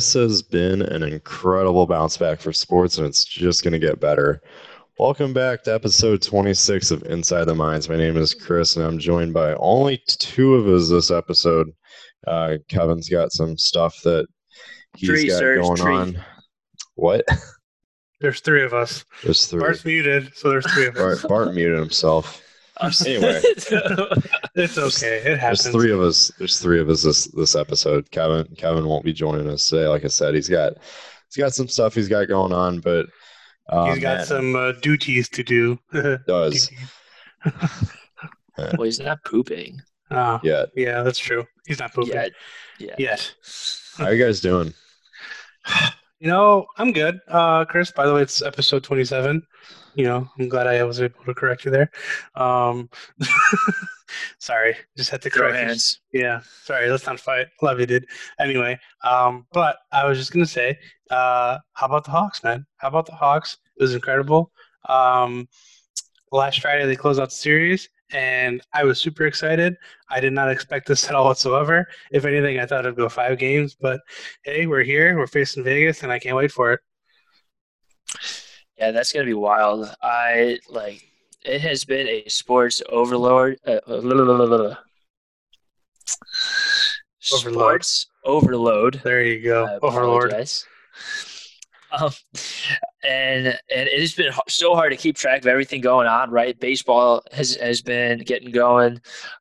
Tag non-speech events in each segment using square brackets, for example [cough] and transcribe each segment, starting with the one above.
this has been an incredible bounce back for sports, and it's just going to get better. Welcome back to episode 26 of Inside the Minds. My name is Chris, and I'm joined by only two of us this episode. Uh, Kevin's got some stuff that he's Three, got sir, going three. on. What? There's three of us. There's three. Bart's muted, so there's three of us. Bart, Bart muted himself. [laughs] Anyway. It's okay. It happens. There's three of us. There's three of us this this episode. Kevin Kevin won't be joining us today. Like I said, he's got he's got some stuff he's got going on, but uh, He's got Matt some uh, duties to do. [laughs] does [laughs] well, he's not pooping Oh, yet. yeah, that's true. He's not pooping yet. Yeah. yet. How are you guys doing? [sighs] You know, I'm good. Uh, Chris, by the way, it's episode 27. You know, I'm glad I was able to correct you there. Um, [laughs] sorry, just had to Throw correct you. Yeah, sorry, let's not fight. Love you, dude. Anyway, um, but I was just gonna say, uh, how about the Hawks, man? How about the Hawks? It was incredible. Um, last Friday they closed out the series, and I was super excited. I did not expect this at all whatsoever. If anything, I thought it'd go five games, but hey, we're here. We're facing Vegas, and I can't wait for it. Yeah, that's gonna be wild. I like. It has been a sports overload. Uh, uh. Overload. Sports overload. There you go, [laughs] Overlord. Um, and and it has been so hard to keep track of everything going on. Right, baseball has has been getting going.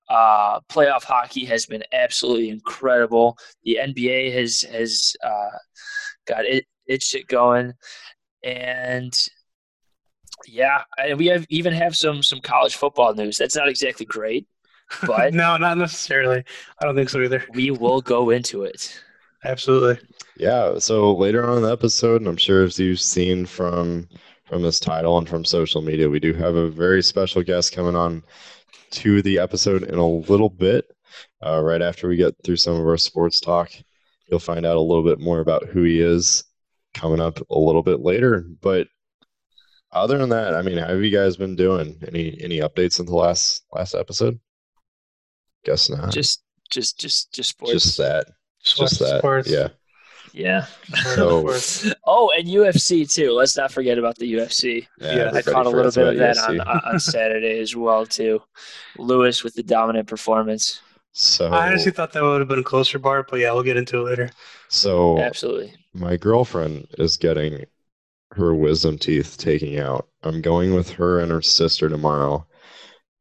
Uh, playoff hockey has been absolutely incredible. The NBA has has uh, got it its shit going, and yeah, and we have even have some some college football news. That's not exactly great, [laughs] but no, not necessarily. I don't think so either. we will go into it. Absolutely. Yeah. So later on in the episode, and I'm sure as you've seen from from this title and from social media, we do have a very special guest coming on to the episode in a little bit. Uh, right after we get through some of our sports talk, you'll find out a little bit more about who he is coming up a little bit later. But other than that, I mean, how have you guys been doing? Any any updates in the last last episode? Guess not. Just just just just sports. Just that. Sports, Just that. sports, Yeah. yeah. So- Oh, and UFC too. Let's not forget about the UFC. Yeah, I caught a little bit of that on, UFC. on on Saturday as well too. Lewis with the dominant performance. So I honestly thought that would have been a closer, bar, but yeah, we'll get into it later. so Absolutely. My girlfriend is getting her wisdom teeth taken out. I'm going with her and her sister tomorrow,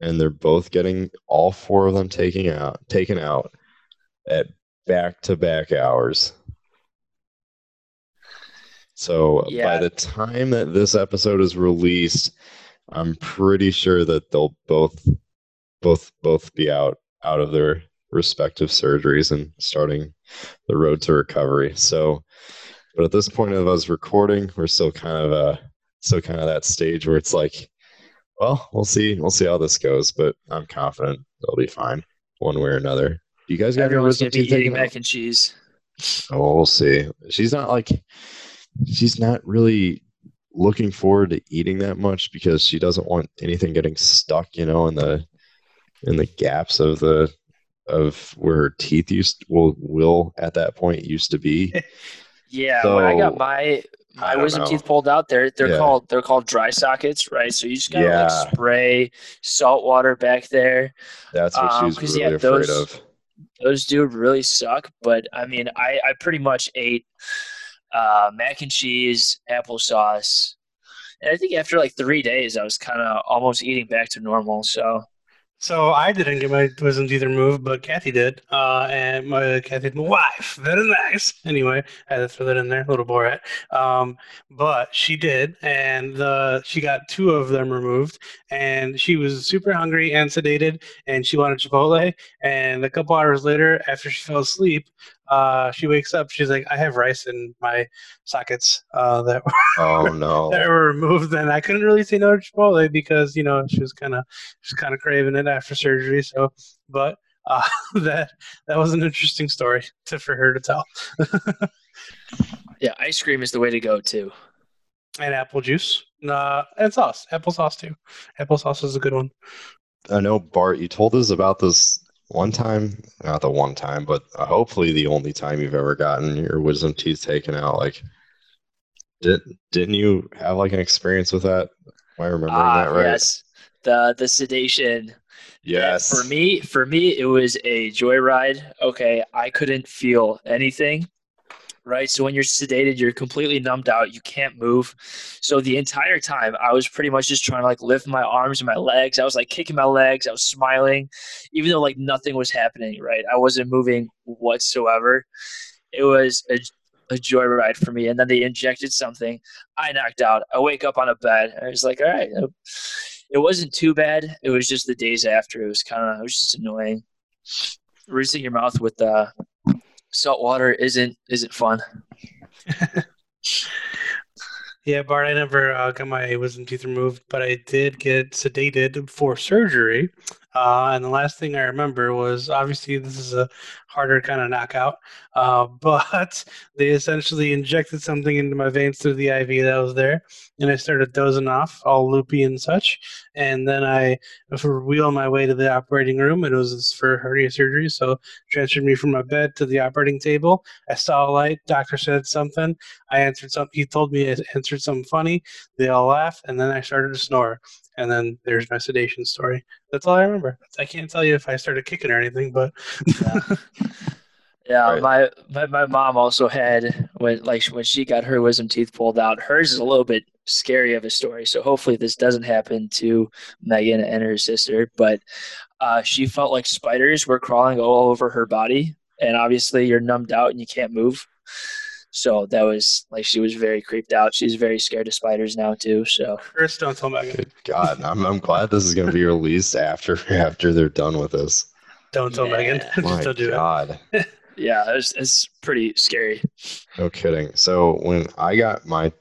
and they're both getting all four of them taken out taken out at back to back hours. So by the time that this episode is released, I'm pretty sure that they'll both both both be out out of their respective surgeries and starting the road to recovery. So but at this point of us recording, we're still kind of uh still kind of that stage where it's like, well, we'll see, we'll see how this goes, but I'm confident they'll be fine one way or another. Do you guys got your wisdom teeth eating mac and cheese. Oh, we'll see. She's not like she's not really looking forward to eating that much because she doesn't want anything getting stuck, you know, in the in the gaps of the of where teeth used will will at that point used to be. [laughs] Yeah, when I got my my wisdom know. teeth pulled out, they're they're Yeah. called they're called dry sockets, right? So you just gotta Yeah. like spray salt water back there. That's what Um, she's really yeah, afraid those- of. those do really suck. But I mean, I, I pretty much ate uh, mac and cheese, applesauce, and I think after like three days, I was kind of almost eating back to normal. So So I didn't get my wisdom teeth removed, but Kathy did. Uh, and my Kathy's my wife. Very nice. [laughs] Anyway, I had to throw that in there, little Borat. Um, but she did, and the she got two of them removed, and she was super hungry and sedated, and she wanted Chipotle. And a couple hours later, after she fell asleep, uh, she wakes up. She's like, "I have rice in my sockets uh, that [laughs] Oh no. that were removed, and I couldn't really say no to Chipotle because you know she was kind of she's kind of craving it after surgery. So, but uh, [laughs] that that was an interesting story to for her to tell. [laughs] yeah, ice cream is the way to go too. and apple juice, uh, and sauce, apple sauce too. Apple sauce is a good one. I know Bart, you told us about this one time, not the one time, but uh, hopefully the only time you've ever gotten your wisdom teeth taken out. Like, did didn't you have like an experience with that? Am I remembering Ah, that right? yes. The the sedation. Yes. For me, for me, it was a joyride. Okay, I couldn't feel anything. Right. So when you're sedated, you're completely numbed out. You can't move. So the entire time, I was pretty much just trying to like lift my arms and my legs. I was like kicking my legs. I was smiling, even though like nothing was happening. Right. I wasn't moving whatsoever. It was a, a joyride for me. And then they injected something. I knocked out. I wake up on a bed. I was like, all right. It wasn't too bad. It was just the days after. It was kind of, it was just annoying. Rinsing your mouth with uh, salt water isn't isn't fun. [laughs] Yeah, Bart, I never uh, got my wisdom teeth removed, but I did get sedated for surgery. Uh, and the last thing I remember was obviously this is a harder kind of knockout, uh, [laughs] but they essentially injected something into my veins through the IV that was there, and I started dozing off, all loopy and such. And then I wheeled my way to the operating room. It was for hernia surgery, so transferred me from my bed to the operating table. I saw a light. Doctor said something. I answered something. He told me I answered something funny. They all laughed, and then I started to snore. And then there's my sedation story. That's all I remember. I can't tell you if I started kicking or anything, but Yeah, yeah Right. my, my my mom also had when like when she got her wisdom teeth pulled out. Hers is a little bit scary of a story. So hopefully this doesn't happen to Megan and her sister. But uh, she felt like spiders were crawling all over her body, and obviously you're numbed out and you can't move. So that was like she was very creeped out. She's very scared of spiders now too. So Chris, don't tell Megan. Good God, I'm I'm glad this is going to be released after after they're done with this. Don't tell Megan. Yeah. [laughs] Just My don't do it. God, [laughs] yeah, it's it's pretty scary. no kidding. So when I got my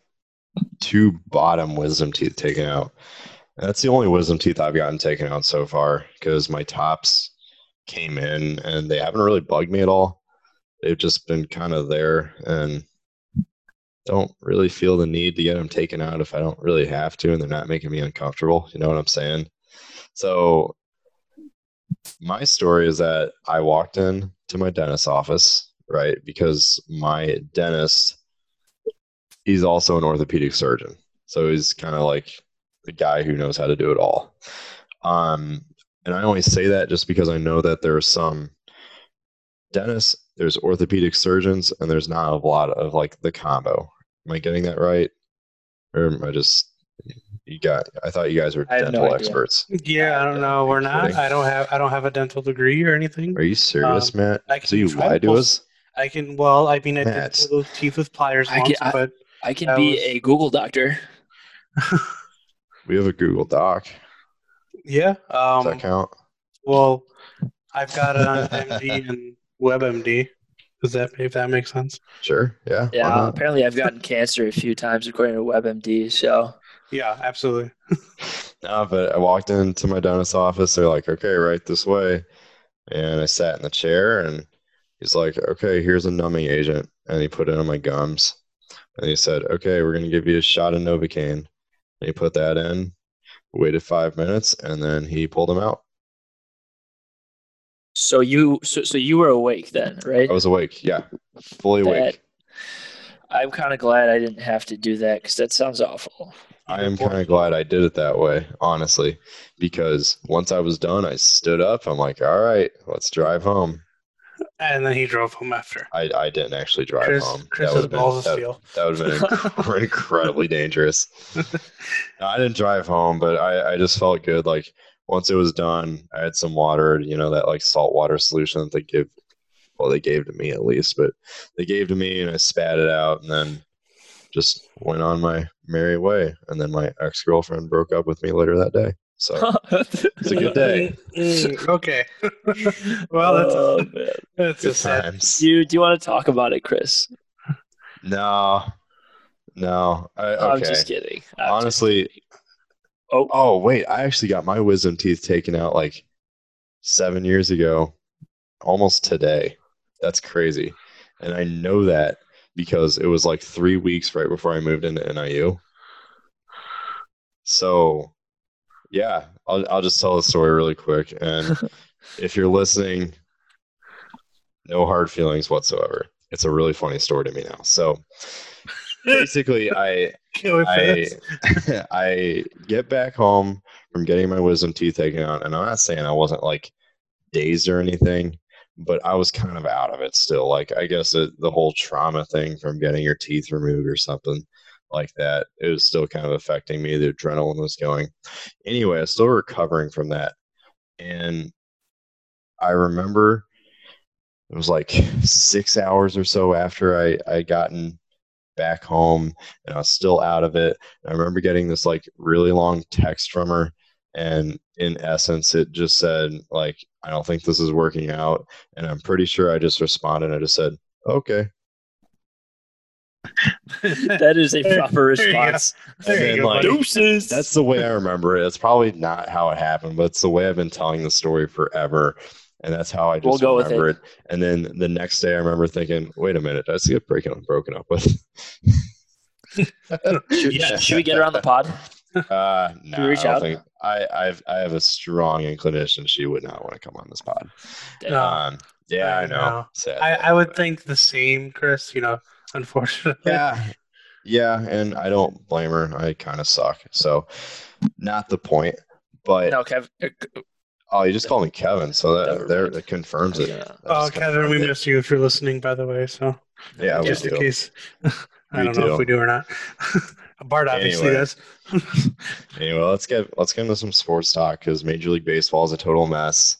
two bottom wisdom teeth taken out, that's the only wisdom teeth I've gotten taken out so far because my tops came in and they haven't really bugged me at all. They've just been kind of there and don't really feel the need to get them taken out if I don't really have to and they're not making me uncomfortable. You know what I'm saying? So my story is that I walked in to my dentist's office, right? Because my dentist, he's also an orthopedic surgeon. So he's kind of like the guy who knows how to do it all. Um, and I only say that just because I know that there are some dentists, there's orthopedic surgeons, and there's not a lot of like the combo. Am I getting that right? Or am I just you got I thought you guys were I have no dental experts. Yeah, I don't know. We're not. kidding? I don't have. I don't have a dental degree or anything. Are you serious, Um, Matt? I So can you try lied to to- us? I can. Well, I mean, I Matt. did pull those teeth with pliers I can- I- but I can be was- a Google doctor. We have a Google Doc. [laughs] yeah. Does Um. that count? Well, I've got an MD and WebMD. Does that if that makes sense? Sure. Yeah. Yeah, not? apparently I've gotten cancer a few times according to WebMD. So Yeah, absolutely. [laughs] No, but I walked into my dentist's office. They're like, okay, right this way. And I sat in the chair and he's like, okay, here's a numbing agent. And he put it on my gums. And he said, okay, we're going to give you a shot of Novocaine. And he put that in, waited five minutes, and then he pulled them out. So you so, so you were awake then, right? I was awake. Yeah. Fully awake. I'm kind of glad I didn't have to do that because that sounds awful. I am kind of glad I did it that way, honestly, because once I was done, I stood up. I'm like, all right, let's drive home. And then he drove home after. I, I didn't actually drive Chris, home. Chris That has would've been- balls of steel. That would have been [laughs] inc- incredibly dangerous. [laughs] I didn't drive home, but I, I just felt good. Like once it was done, I had some water, you know, that like salt water solution that they give. Well, they gave to me at least, but they gave to me and I spat it out and then just went on my merry way. And then my ex girlfriend broke up with me later that day. So [laughs] it's a good day. Mm, okay. [laughs] well, that's Oh, a, man. that's a good sad. times. Do you do you want to talk about it, Chris? No, no. I, okay. I'm just kidding. I'm just Honestly, kidding. Oh, Oh wait, I actually got my wisdom teeth taken out like seven years ago, almost today. That's crazy, and I know that because it was like three weeks right before I moved into NIU. So, yeah, I'll I'll just tell the story really quick. And [laughs] if you're listening, no hard feelings whatsoever. It's a really funny story to me now. So basically, [laughs] I Can't wait for I. [laughs] I get back home from getting my wisdom teeth taken out, and I'm not saying I wasn't like dazed or anything, but I was kind of out of it still. Like I guess it, the whole trauma thing from getting your teeth removed or something like that, it was still kind of affecting me. The adrenaline was going. Anyway, I was still recovering from that, and I remember it was like six hours or so after I I gotten back home and I was still out of it. And I remember getting this like really long text from her. And in essence, it just said, like, I don't think this is working out. And I'm pretty sure I just responded. I just said, okay. [laughs] That is a proper There you go. response. And then, go, like. Deuces. That's the way I remember it. It's probably not how it happened, but it's the way I've been telling the story forever. And that's how I just We'll go with remember it. And then the next day, I remember thinking, "Wait a minute, I see it breaking broken up with?" [laughs] should, Yes. should we get her on the pod? [laughs] Uh, no, we reach I out? think I, I've I have a strong inclination she would not want to come on this pod. No. Um, yeah, I I know. know. Sad, I, I would but- think the same, Chris. You know, unfortunately. Yeah, yeah, and I don't blame her. I kind of suck. So, not the point. But No, Kev. Oh, you just called me Kevin, so that there that confirms it. Yeah. Oh, Kevin, we confirmed it. miss you if you're listening, by the way. So Yeah, we just in do. case. [laughs] I don't know do. if we do or not. [laughs] Bart obviously Anyway. does. [laughs] Anyway, let's get let's get into some sports talk because Major League Baseball is a total mess,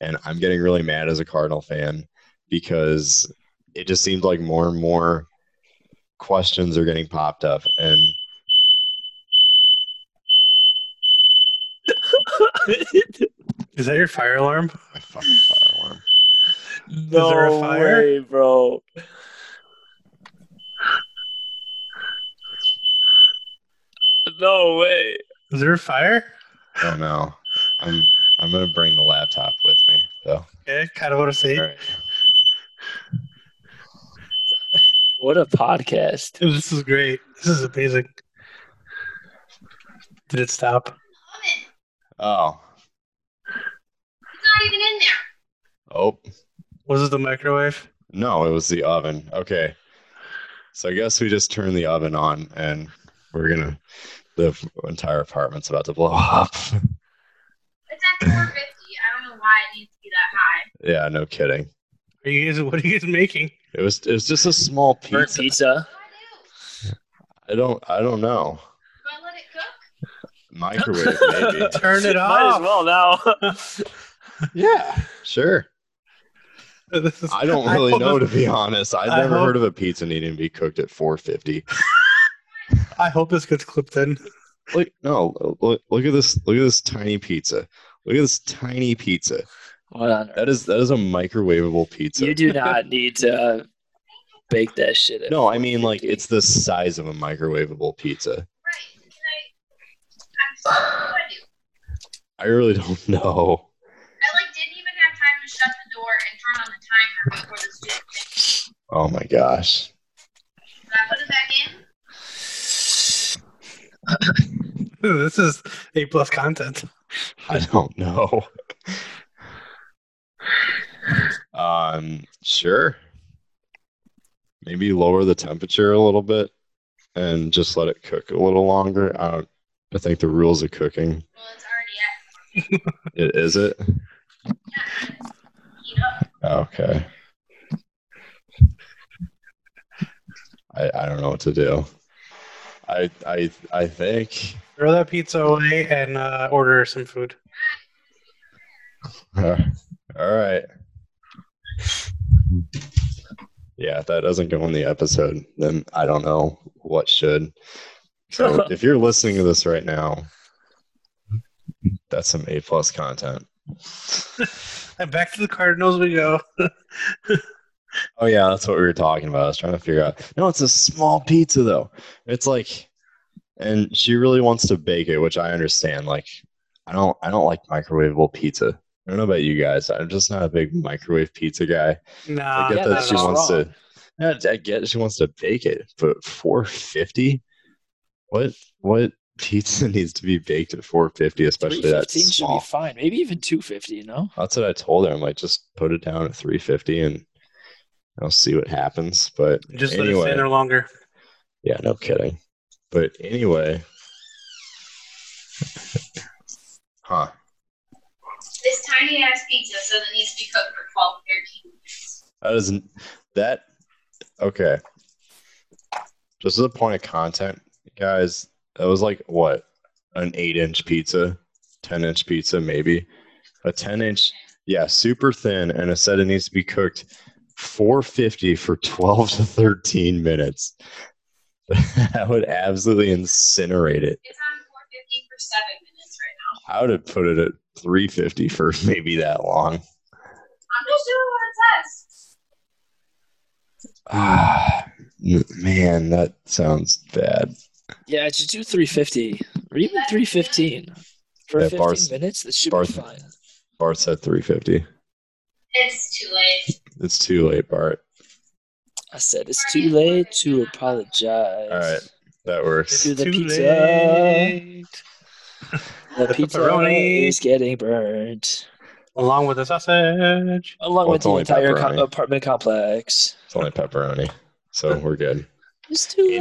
and I'm getting really mad as a Cardinal fan because it just seems like more and more questions are getting popped up, and Is that your fire alarm? my fucking fire alarm. no there a fire? way, bro. No way. Is there a fire? Oh no, I'm I'm gonna bring the laptop with me though. Okay, kind of want to see. All right. What a podcast. This is great. This is amazing. Did it stop? Oh It's not even in there. oh Was it the microwave? no, it was the oven. Okay, so I guess we just turned the oven on, and we're gonna the entire apartment's about to blow [laughs] up. It's at 450. I don't know why it needs to be that high. yeah, no kidding. Are you guys? What are you guys making? It was it was just a small Burnt pizza. pizza. What do I do? I don't I don't know. Do I let it cook? Microwave maybe. [laughs] Turn it off. Might as well now. [laughs] yeah, sure. This is- I don't really hope know to be honest. I've never hope- heard of a pizza needing to be cooked at 450. [laughs] I hope this gets clipped in. Look, no, look, look at this. Look at this tiny pizza. Look at this tiny pizza. What on earth? That is that is a microwavable pizza. You do not need to uh, bake that shit. No, I mean like it's the size of a microwavable pizza. Right. Can I? I'm sorry. What do I do? I really don't [laughs] know. Oh my gosh. Did I put it back in? This is A plus content. I don't know. um, sure. Maybe lower the temperature a little bit and just let it cook a little longer. I don't. I think the rules of cooking. Well, it's already at. It is it. Yeah, it's heat up. Okay. I I don't know what to do. I I I think. Throw that pizza away and uh, order some food. [laughs] all right. Yeah, if that doesn't go in the episode, then I don't know what should. So [laughs] if you're listening to this right now, that's some A plus content. [laughs] And [laughs] back to the Cardinals we go. [laughs] Oh yeah, that's what we were talking about. I was trying to figure out. No, it's a small pizza though. It's like, and she really wants to bake it, which I understand. Like, I don't, I don't like microwavable pizza. I don't know about you guys. I'm just not a big microwave pizza guy. Nah, I get yeah, that she wants wrong. to. Yeah, I get she wants to bake it, but 450. What? What? Pizza needs to be baked at 450, especially that 315 should be fine. Maybe even 250, you know? That's what I told her. I'm like, just put it down at 350 and I'll see what happens. But Just let it anyway, stay there longer. yeah, no kidding. But anyway, [laughs] huh? This tiny ass pizza says it needs to be cooked for 12 13 minutes. That doesn't that okay. Just as a point of content, guys, that was like what? An eight inch pizza, ten inch pizza, maybe. A ten inch, yeah, super thin, and it said it needs to be cooked 450 for 12 to 13 minutes. [laughs] that would absolutely incinerate it. It's on 450 for 7 minutes right now. I would have put it at 350 for maybe that long. I'm just doing what it says. Ah, man, that sounds bad. Yeah, just do 350 or even 315. For Yeah, 15 Bar's- minutes, that should Bar's- be fine. Bart said 350. It's too late. It's too late, Bart. I said it's too late to apologize. All right, that works. To the Too pizza. late. The [laughs] The pizza pepperoni. is getting burnt. Along with the sausage. Along Well, with the entire co- apartment complex. It's only pepperoni, so we're good. It's too Any-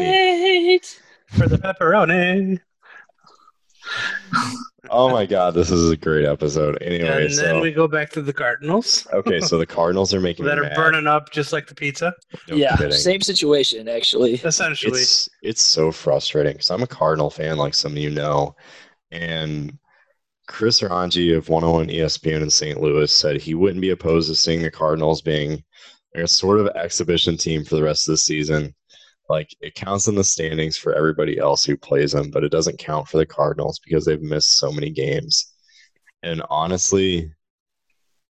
late. For the pepperoni. Oh my god, this is a great episode. Anyway, And then so we go back to the Cardinals okay, so the Cardinals are making [laughs] that me are mad. burning up just like the pizza. No yeah, kidding. same situation actually. Essentially. It's it's so frustrating because I'm a Cardinal fan, like some of you know, and Chris Rongey of 101 ESPN in St. Louis said he wouldn't be opposed to seeing the Cardinals being a sort of exhibition team for the rest of the season. Like it counts in the standings for everybody else who plays them, but it doesn't count for the Cardinals because they've missed so many games. And honestly,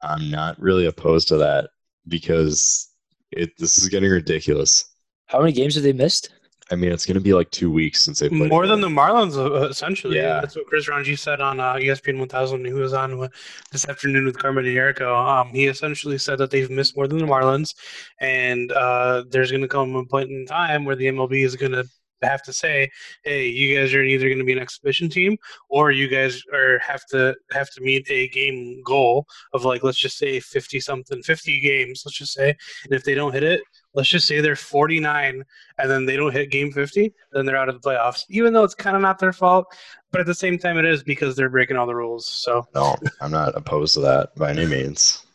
I'm not really opposed to that because it this is getting ridiculous. How many games have they missed? I mean, it's going to be like two weeks since they played. More than the Marlins, uh, essentially. Yeah. That's what Chris Rongey said on uh, ESPN 1000 when he was on with, this afternoon with Carmen Jericho. Um, he essentially said that they've missed more than the Marlins, and uh, there's going to come a point in time where the MLB is going to have to say, "Hey, you guys are either going to be an exhibition team, or you guys are have to have to meet a game goal of like let's just say 50 something, 50 games, let's just say, and if they don't hit it." Let's just say they're 49 and then they don't hit game 50, then they're out of the playoffs. Even though it's kind of not their fault, but at the same time, it is because they're breaking all the rules. So, No, I'm not opposed to that by any means.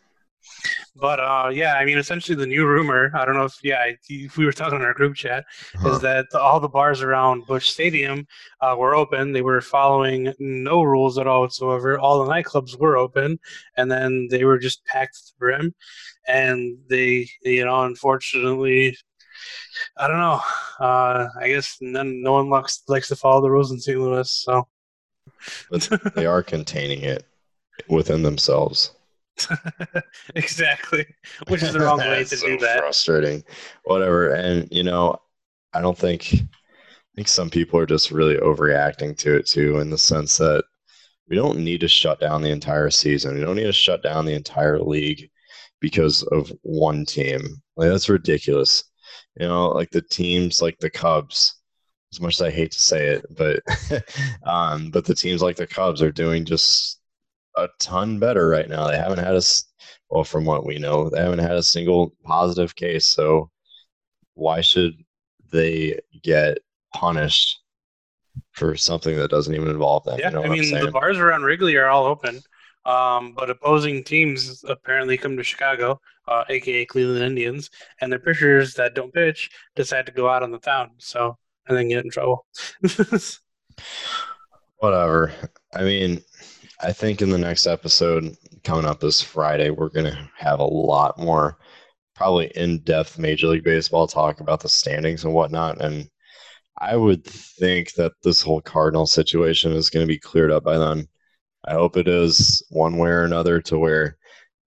But uh, yeah, I mean, essentially, the new rumor I don't know if, yeah, if we were talking in our group chat, Huh. is that all the bars around Busch Stadium uh, were open. They were following no rules at all whatsoever. All the nightclubs were open, and then they were just packed to the brim. And they, you know, unfortunately, I don't know. Uh, I guess none, no one likes, likes to follow the rules in St. Louis. So, But they are containing it within themselves. [laughs] exactly, which is the wrong way [laughs] to That's do that. Frustrating. Whatever. And you know, I don't think I think some people are just really overreacting to it too, in the sense that we don't need to shut down the entire season. We don't need to shut down the entire league because of one team. Like that's ridiculous. You know, like the teams like the Cubs, as much as I hate to say it, but [laughs] um, but the teams like the Cubs are doing just a ton better right now. They haven't had a well, from what we know, they haven't had a single positive case. So why should they get punished for something that doesn't even involve them? Yeah, you know I mean, the bars around Wrigley are all open, um, but opposing teams apparently come to Chicago, uh, aka Cleveland Indians, and their pitchers that don't pitch decide to go out on the town, so and then get in trouble. [laughs] Whatever. I mean, I think in the next episode coming up this Friday, we're going to have a lot more, probably in depth Major League Baseball talk about the standings and whatnot. And I would think that this whole Cardinal situation is going to be cleared up by then. I hope it is one way or another to where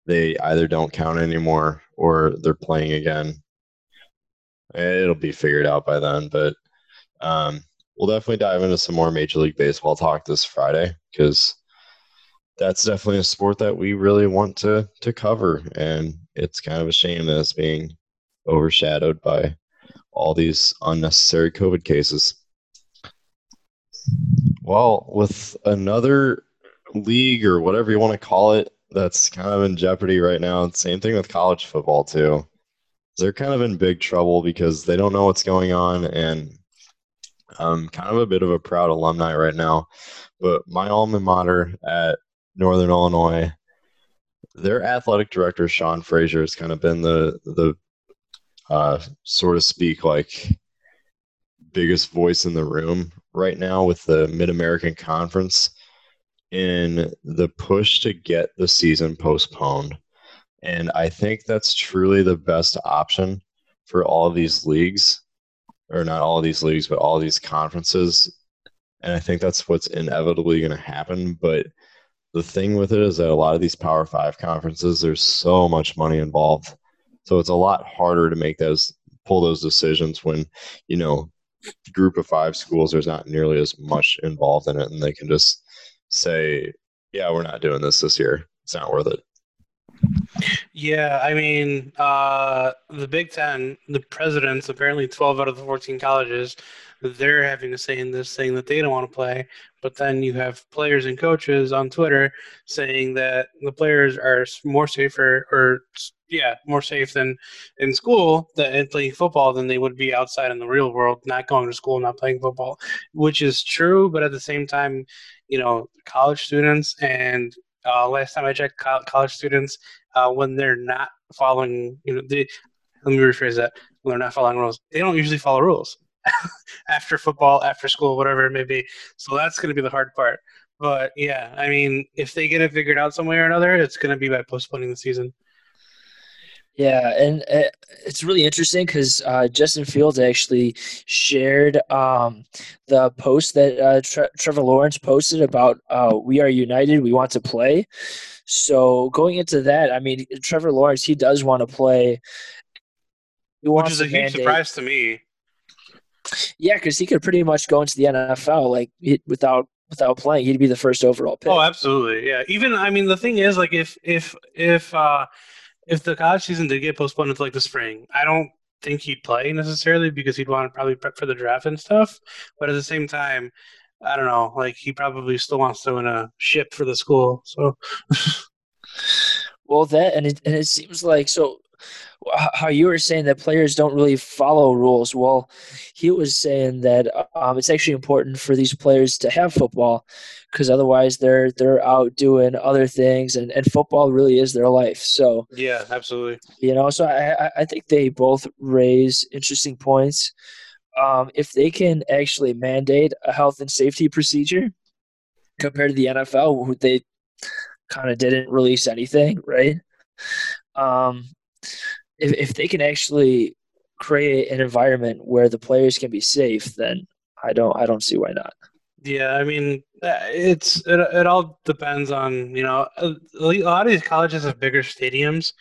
they either don't count anymore or they're playing again. It'll be figured out by then, but um, we'll definitely dive into some more Major League Baseball talk this Friday because that's definitely a sport that we really want to to cover, and it's kind of a shame that it's being overshadowed by all these unnecessary COVID cases. Well, with another league or whatever you want to call it that's kind of in jeopardy right now, same thing with college football too. They're kind of in big trouble because they don't know what's going on and I'm kind of a bit of a proud alumni right now. But my alma mater at Northern Illinois, their athletic director Sean Frazier has kind of been the the uh, sort of speak like biggest voice in the room right now with the Mid American Conference in the push to get the season postponed. And I think that's truly the best option for all of these leagues, or not all these leagues, but all these conferences. And I think that's what's inevitably going to happen. But the thing with it is that a lot of these Power Five conferences, there's so much money involved. So it's a lot harder to make those pull those decisions when, you know, group of five schools, there's not nearly as much involved in it, and they can just say, "Yeah, we're not doing this this year. It's not worth it." Yeah, I mean, uh, the Big Ten, the presidents, apparently 12 out of the 14 colleges, they're having to say in this thing that they don't want to play. But then you have players and coaches on Twitter saying that the players are more safer or yeah, more safe than in school that playing football than they would be outside in the real world, not going to school, not playing football, which is true. But at the same time, you know, college students and uh, last time I checked, college students uh, when they're not following, you know, they, let me rephrase that. When they're not following rules, they don't usually follow rules [laughs] after football, after school, whatever it may be. So that's going to be the hard part. But yeah, I mean, if they get it figured out some way or another, it's going to be by postponing the season. Yeah, and uh, it's really interesting because uh, Justin Fields actually shared um, the post that uh, Tre- Trevor Lawrence posted about uh, "We are united, we want to play." So going into that, I mean, Trevor Lawrence he does want to play, which is a huge mandate. surprise to me. Yeah, because he could pretty much go into the NFL like without without playing. He'd be the first overall pick. Oh, absolutely. Yeah. Even I mean, the thing is, like, if if if uh, if the college season did get postponed into like the spring, I don't think he'd play necessarily because he'd want to probably prep for the draft and stuff. But at the same time, I don't know. Like he probably still wants to win a ship for the school. So. [laughs] well, that and it and it seems like so how you were saying that players don't really follow rules. Well, he was saying that um, it's actually important for these players to have football because otherwise they're they're out doing other things, and, and football really is their life. So yeah, absolutely. You know, so I I think they both raise interesting points. Um, if they can actually mandate a health and safety procedure compared to the NFL, who they kind of didn't release anything, right? Um, if if they can actually create an environment where the players can be safe, then I don't I don't see why not. Yeah, I mean, uh, it's it, it all depends on you know a, lot of these colleges have bigger stadiums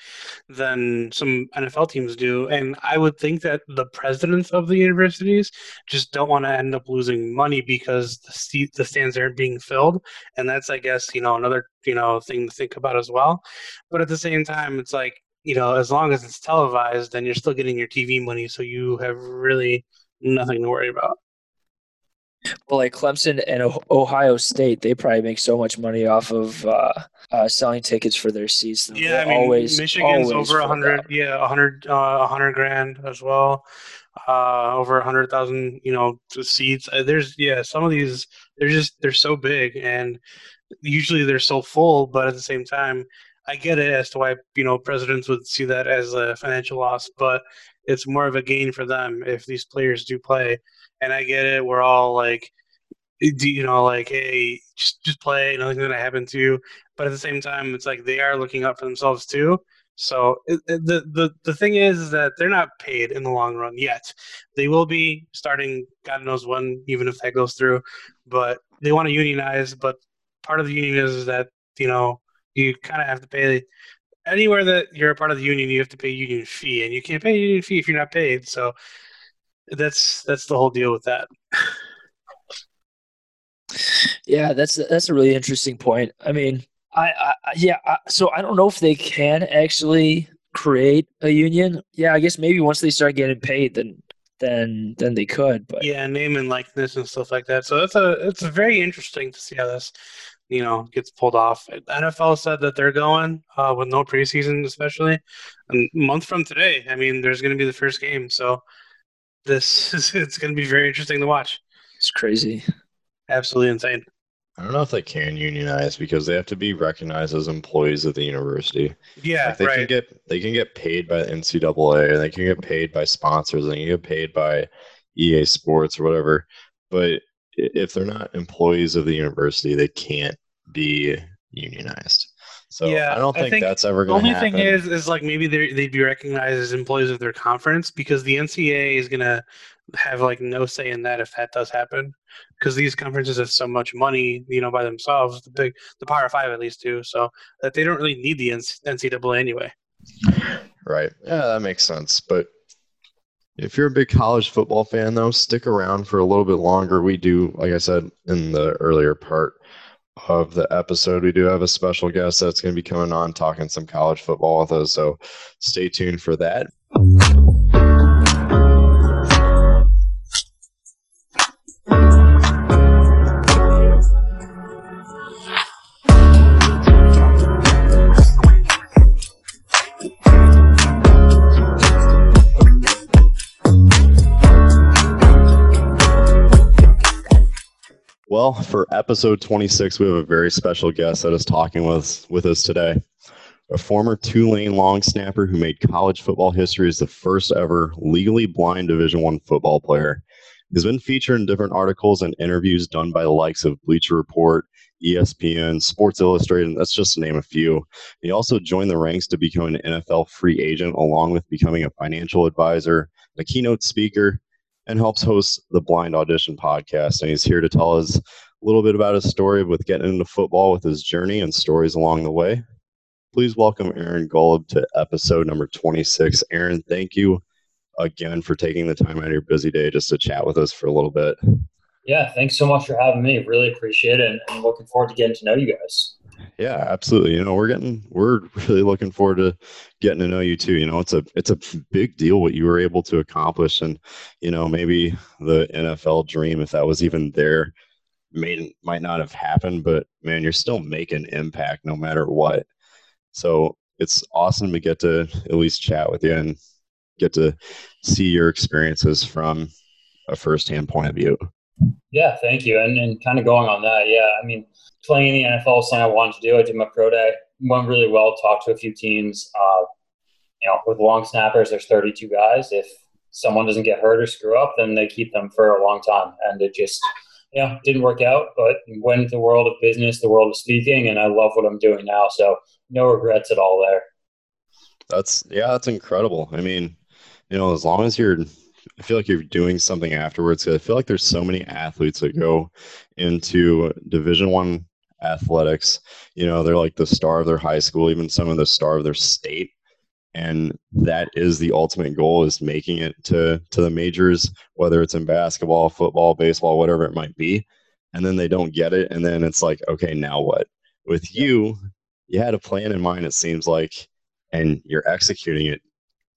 than some NFL teams do, and I would think that the presidents of the universities just don't want to end up losing money because the seat, the stands aren't being filled, and that's I guess you know another you know thing to think about as well. But at the same time, it's like you know, as long as it's televised, then you're still getting your TV money, so you have really nothing to worry about. Well, like Clemson and Ohio State, they probably make so much money off of uh, uh, selling tickets for their seats. Yeah, They're I mean, always, Michigan's always over a hundred. Yeah, a hundred, uh, a hundred grand as well. Uh, over a hundred thousand, you know, seats. Uh, there's yeah, some of these they're just they're so big, and usually they're so full, but at the same time, I get it as to why you know presidents would see that as a financial loss, but it's more of a gain for them if these players do play. And I get it. We're all like, eh, you know, like, hey, just just play. Nothing's gonna happen to you. But at the same time, it's like they are looking out for themselves too. So it, it, the the the thing is, is that they're not paid in the long run yet. They will be starting, God knows when, even if that goes through. But they want to unionize. But part of the union is, is that you know you kind of have to pay anywhere that you're a part of the union. You have to pay union fee, and you can't pay union fee if you're not paid. So that's that's the whole deal with that. yeah, that's that's a really interesting point. I mean, I, I yeah, I, so I don't know if they can actually create a union. Yeah, I guess maybe once they start getting paid, then then than they could. But yeah, name and likeness and stuff like that. So it's a it's very interesting to see how this you know gets pulled off. NFL said that they're going uh, with no preseason, especially a month from today. I mean, there's going to be the first game, so this [laughs] is it's going to be very interesting to watch. it's crazy. Absolutely insane. I don't know if they can unionize because they have to be recognized as employees of the university. Yeah, Like they can get they can get paid by the NCAA and they can get paid by sponsors and they can get paid by EA Sports or whatever. But i- if they're not employees of the university, they can't be unionized. So Yeah, I don't I think, think that's ever going to happen. The only thing is, is like maybe they they'd be recognized as employees of their conference because the NCAA is gonna have like no say in that if that does happen because these conferences have so much money, you know, by themselves. The big, the Power Five at least do so that they don't really need the NCAA anyway. Right. Yeah, that makes sense. But if you're a big college football fan, though, stick around for a little bit longer. We do, like I said in the earlier part of the episode, we do have a special guest that's going to be coming on talking some college football with us. So stay tuned for that. Well, for episode 26, we have a very special guest that is talking with, with us today. A former Tulane long snapper who made college football history as the first ever legally blind Division One football player. He's been featured in different articles and interviews done by the likes of Bleacher Report, ESPN, Sports Illustrated, and that's just to name a few. He also joined the ranks to become an NFL free agent, along with becoming a financial advisor, a keynote speaker, and helps host the Blind Audition podcast. And he's here to tell us a little bit about his story with getting into football with his journey and stories along the way. Please welcome Aaron Golub to episode number 26. Aaron, thank you again for taking the time out of your busy day just to chat with us for a little bit. Yeah, thanks so much for having me. Really appreciate it, and looking forward to getting to know you guys. Yeah, absolutely. You know, we're getting we're really looking forward to getting to know you too. You know, it's a it's a big deal what you were able to accomplish and you know, maybe the NFL dream if that was even there may might not have happened, but man, you're still making impact no matter what. So, it's awesome to get to at least chat with you and get to see your experiences from a first-hand point of view. Yeah, thank you. And, and kind of going on that, yeah, I mean, playing in the NFL is something I wanted to do. I did my pro day, went really well, talked to a few teams. Uh, you know, with long snappers, there's 32 guys. If someone doesn't get hurt or screw up, then they keep them for a long time. And it just, yeah, didn't work out, but went into the world of business, the world of speaking, and I love what I'm doing now. So no regrets at all there. That's yeah, that's incredible. I mean, you know, as long as you're I feel like you're doing something afterwards. I feel like there's so many athletes that go into Division One athletics. You know, they're like the star of their high school, even some of the star of their state, and that is the ultimate goal: is making it to to the majors, whether it's in basketball, football, baseball, whatever it might be. And then they don't get it, and then it's like, okay, now what? With you, you had a plan in mind. It seems like, and you're executing it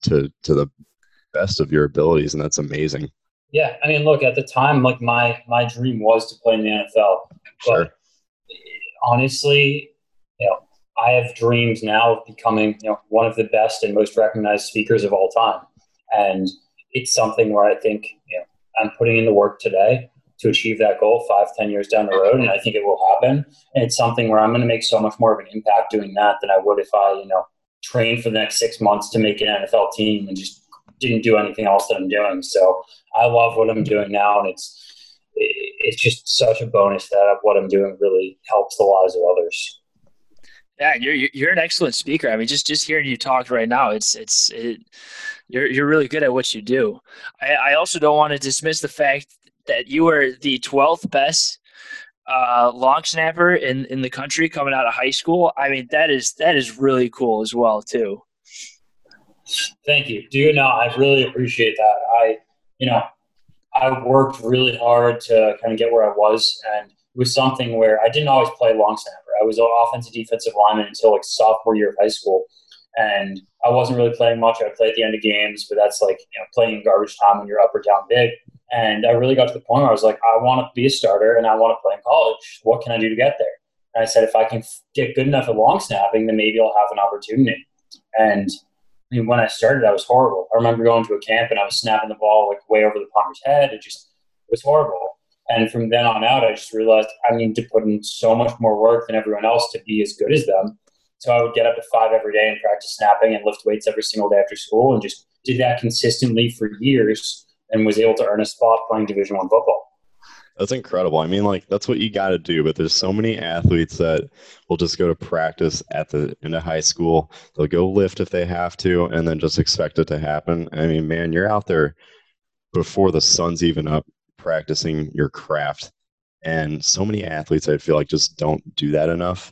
to to the best of your abilities, and that's amazing. Yeah, I mean, look, at the time, like my my dream was to play in the NFL, Sure. but honestly, you know, I have dreams now of becoming, you know, one of the best and most recognized speakers of all time, and it's something where I think, you know, I'm putting in the work today to achieve that goal five, ten years down the road, and I think it will happen. And it's something where I'm going to make so much more of an impact doing that than I would if I, you know, train for the next six months to make an NFL team and just didn't do anything else that I'm doing. So I love what I'm doing now, and it's it's just such a bonus that what I'm doing really helps the lives of others. Yeah, you're you're- an excellent speaker. I mean, just just hearing you talk right now, it's it's it, you're you're really good at what you do. I, I also don't want to dismiss the fact that you were the 12th best uh, long snapper in in the country coming out of high school. I mean, that is that is really cool as well too. Thank you. Do you know? I really appreciate that. I, you know, I worked really hard to kind of get where I was, and it was something where I didn't always play long snapper. I was an offensive defensive lineman until like sophomore year of high school, and I wasn't really playing much. I would play at the end of games, but that's like you know playing in garbage time when you're up or down big. And I really got to the point where I was like, I want to be a starter and I want to play in college. What can I do to get there? And I said, if I can get good enough at long snapping, then maybe I'll have an opportunity. And I mean, when I started, I was horrible. I remember going to a camp and I was snapping the ball like way over the punter's head. It just it was horrible. And from then on out, I just realized I need to put in so much more work than everyone else to be as good as them. So I would get up at five every day and practice snapping and lift weights every single day after school, and just did that consistently for years, and was able to earn a spot playing Division One football. That's incredible. I mean, like that's what you got to do. But there's so many athletes that will just go to practice at the end of high school. They'll go lift if they have to, and then just expect it to happen. I mean, man, you're out there before the sun's even up, practicing your craft. And so many athletes, I feel like, just don't do that enough,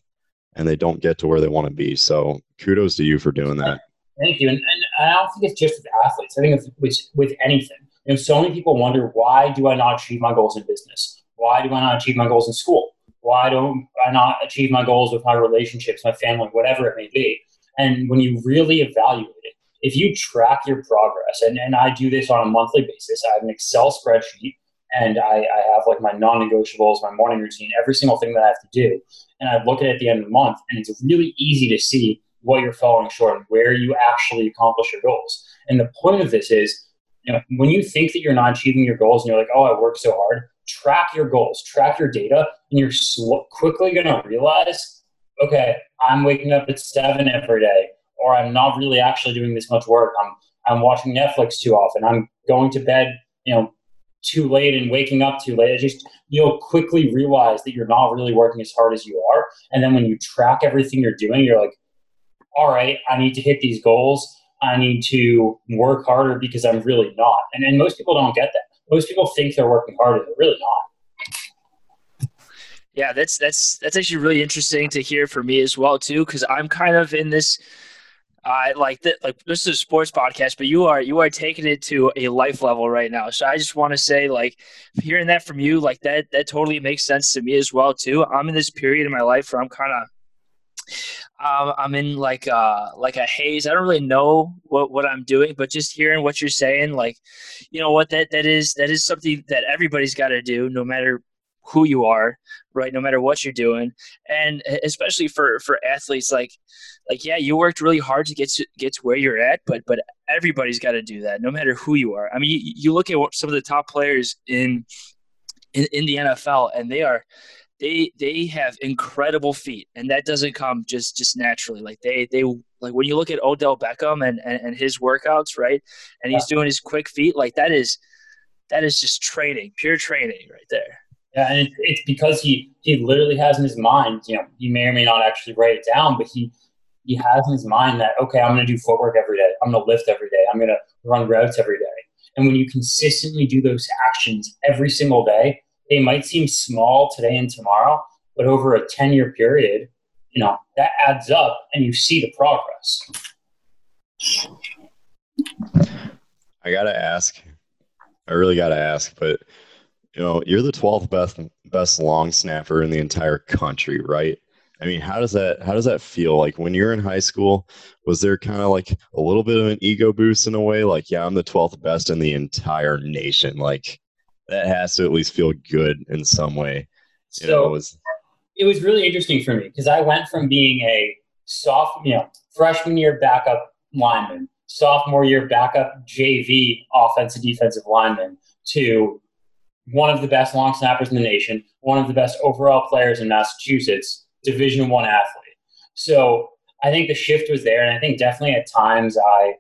and they don't get to where they want to be. So, kudos to you for doing that. Thank you. And, and I don't think it's just with athletes. I think it's with, with anything you know, so many people wonder why do I not achieve my goals in business? Why do I not achieve my goals in school? Why don't I not achieve my goals with my relationships, my family, whatever it may be? And when you really evaluate it, if you track your progress, and, and I do this on a monthly basis, I have an Excel spreadsheet and I, I have like my non negotiables, my morning routine, every single thing that I have to do. And I look at it at the end of the month, and it's really easy to see what you're falling short and where you actually accomplish your goals. And the point of this is you know, when you think that you're not achieving your goals and you're like, oh, I work so hard, track your goals, track your data, and you're sl- quickly going to realize, okay, I'm waking up at seven every day, or I'm not really actually doing this much work. I'm I'm watching Netflix too often. I'm going to bed, you know, too late and waking up too late. I just you'll quickly realize that you're not really working as hard as you are. And then when you track everything you're doing, you're like, all right, I need to hit these goals. I need to work harder because I'm really not. And, most people don't get that. Most people think they're working harder, they're really not. Yeah, that's that's that's actually really interesting to hear for me as well too, because I'm kind of in this. I uh, like that. Like this is a sports podcast, but you are you are taking it to a life level right now. So I just want to say, like, hearing that from you, like that that totally makes sense to me as well too. I'm in this period in my life where I'm kind of um, I'm in like uh like a haze. I don't really know what, what I'm doing, but just hearing what you're saying, like, you know what that that is that is something that everybody's got to do, no matter who you are, right? No matter what you're doing, and especially for for athletes, like like yeah, you worked really hard to get to get to where you're at, but but everybody's got to do that, no matter who you are. I mean, you, you look at what, some of the top players in in, in the NFL, and they are they they have incredible feet and that doesn't come just just naturally. Like they they like when you look at odell beckham and and, and his workouts right and he's yeah. doing his quick feet like that is that is just training pure training right there. Yeah and it's because he he literally has in his mind you know he may or may not actually write it down but he he has in his mind that okay i'm going to do footwork every day. I'm going to lift every day. I'm going to run routes every day. And when you consistently do those actions every single day they might seem small today and tomorrow, but over a 10 year period, you know, that adds up and you see the progress. I got to ask, I really got to ask, but you know, you're the 12th best best long snapper in the entire country, right? I mean, how does that how does that feel? Like when you're in high school, was there kind of like a little bit of an ego boost in a way? Like, yeah, I'm the 12th best in the entire nation. Like, that has to at least feel good in some way. You so know, it was it was really interesting for me because I went from being a soft, you know, freshman year backup lineman, sophomore year backup JV offensive defensive lineman to one of the best long snappers in the nation, one of the best overall players in Massachusetts, Division One athlete. So I think the shift was there, and I think definitely at times I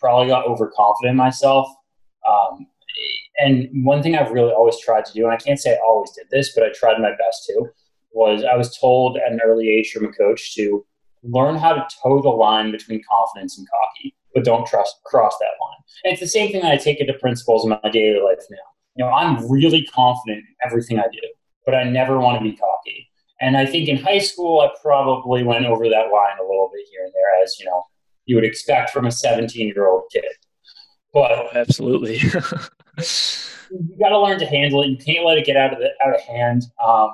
probably got overconfident in myself. Um, and one thing I've really always tried to do, and I can't say I always did this, but I tried my best to, was I was told at an early age from a coach to learn how to toe the line between confidence and cocky, but don't trust cross that line. And it's the same thing that I take into principles in my daily life now. You know, I'm really confident in everything I do, but I never want to be cocky. And I think in high school, I probably went over that line a little bit here and there, as you know, you would expect from a 17 year old kid. But oh, absolutely. [laughs] you got to learn to handle it. You can't let it get out of the out of hand. Um,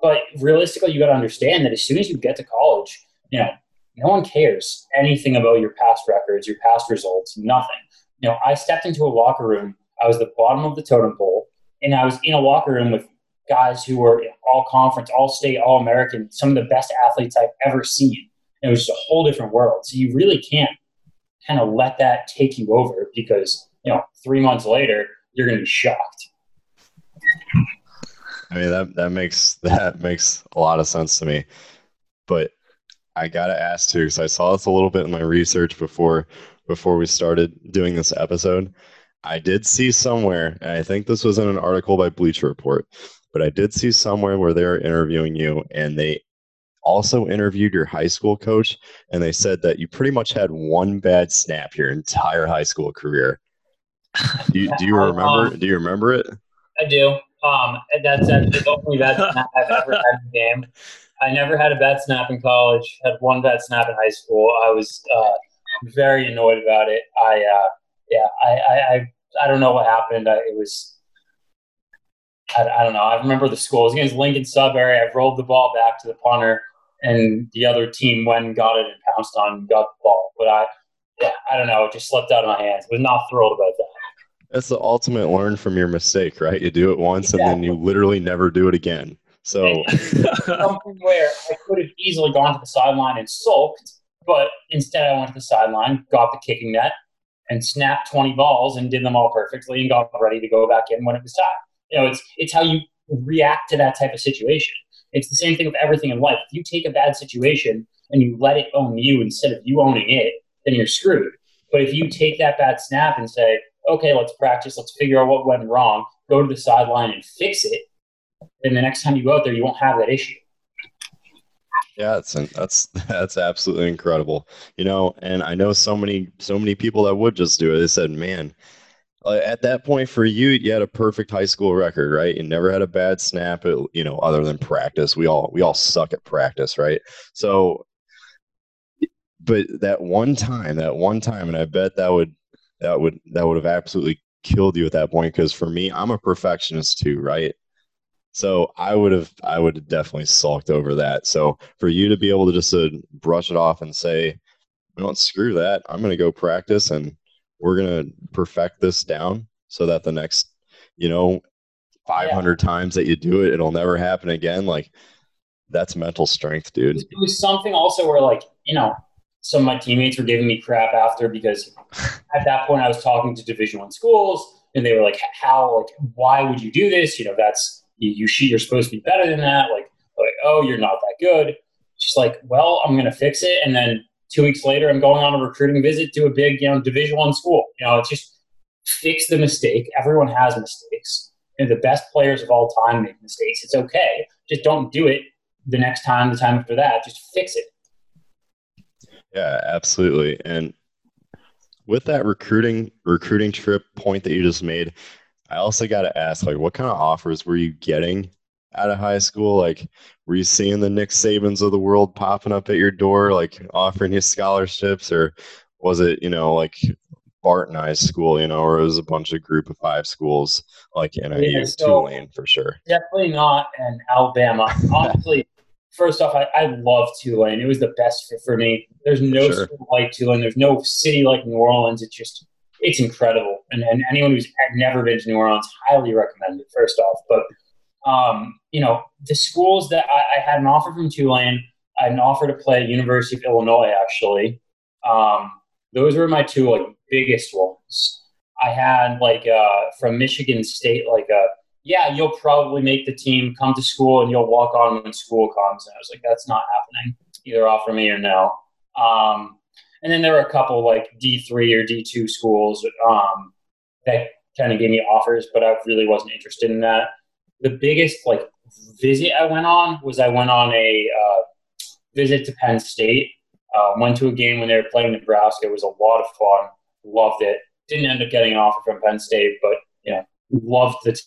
but realistically, you got to understand that as soon as you get to college, you know, no one cares anything about your past records, your past results, nothing. You know, I stepped into a locker room. I was the bottom of the totem pole, and I was in a locker room with guys who were all conference, all state, all American, some of the best athletes I've ever seen. And it was just a whole different world. So you really can't kind of let that take you over because, you know, three months later, you're going to be shocked. I mean that that makes [laughs] that makes a lot of sense to me. But I gotta ask too, because I saw this a little bit in my research before before we started doing this episode. I did see somewhere, and I think this was in an article by Bleacher Report, but I did see somewhere where they were interviewing you, and they also interviewed your high school coach, and they said that you pretty much had one bad snap your entire high school career. Do you, do you remember? Do you remember it? I do. Um, that's actually the only bad snap I've ever had in a game. I never had a bad snap in college. Had one bad snap in high school. I was uh, very annoyed about it. I uh, yeah, I, I, I I don't know what happened. I, it was I, I don't know. I remember the school. It was against Lincoln Sudbury. I rolled the ball back to the punter, and the other team went and got it and pounced on and got the ball. But I yeah, I don't know. It just slipped out of my hands. I was not thrilled about that. That's the ultimate learn from your mistake, right? You do it once and then you literally never do it again. So [laughs] something where I could have easily gone to the sideline and sulked, but instead I went to the sideline, got the kicking net, and snapped 20 balls and did them all perfectly and got ready to go back in when it was time. You know, it's it's how you react to that type of situation. It's the same thing with everything in life. If you take a bad situation and you let it own you instead of you owning it, then you're screwed. But if you take that bad snap and say, okay, let's practice, let's figure out what went wrong, go to the sideline and fix it, And the next time you go out there, you won't have that issue. Yeah, that's that's [laughs] that's absolutely incredible. You know, and I know so many so many people that would just do it. They said, "Man, uh, at that point for you, you had a perfect high school record, right? You never had a bad snap, at, you know, other than practice. We all we all suck at practice, right? So, but that one time, that one time, and I bet that would that would that would have absolutely killed you at that point. Because for me, I'm a perfectionist too, right? So I would have I would have definitely sulked over that. So for you to be able to just uh, brush it off and say, "Don't screw that. I'm going to go practice and we're going to perfect this down so that the next, you know, 500 yeah. times that you do it, it'll never happen again." Like that's mental strength, dude. It was something also where like you know some of my teammates were giving me crap after because [laughs] at that point I was talking to Division One schools and they were like, "How? Like, why would you do this? You know, that's you, you you're supposed to be better than that. Like, like, oh, you're not that good." Just like, well, I'm gonna fix it, and then two weeks later, I'm going on a recruiting visit to a big, you know, Division One school. You know, it's just fix the mistake. Everyone has mistakes. And the best players of all time make mistakes. It's okay. Just don't do it the next time, the time after that. Just fix it. Yeah, absolutely. And with that recruiting recruiting trip point that you just made, I also got to ask, like, what kind of offers were you getting out of high school? Like, were you seeing the Nick Sabans of the world popping up at your door, like offering you scholarships, or was it, you know, like Barton High School, you know, or it was a bunch of group of five schools like NIU, yeah, so Tulane for sure? Definitely not in Alabama. Honestly, first off, I, I love Tulane. It was the best fit for me. There's no sure. school like Tulane. There's no city like New Orleans. It's just it's incredible. And, and anyone who's never been to New Orleans, highly recommend it. First off, but um, you know the schools that I, I, had an offer from Tulane. I had an offer to play at University of Illinois. Actually, um, those were my two like biggest ones. I had like uh, from Michigan State, like a yeah, you'll probably make the team, come to school, and you'll walk on when school comes. And I was like, that's not happening. Either offer me or no. Um, and then there were a couple like D3 or D2 schools um, that kind of gave me offers, but I really wasn't interested in that. The biggest like visit I went on was I went on a uh, visit to Penn State. Uh, went to a game when they were playing Nebraska. It was a lot of fun. Loved it. Didn't end up getting an offer from Penn State, but you know, loved the,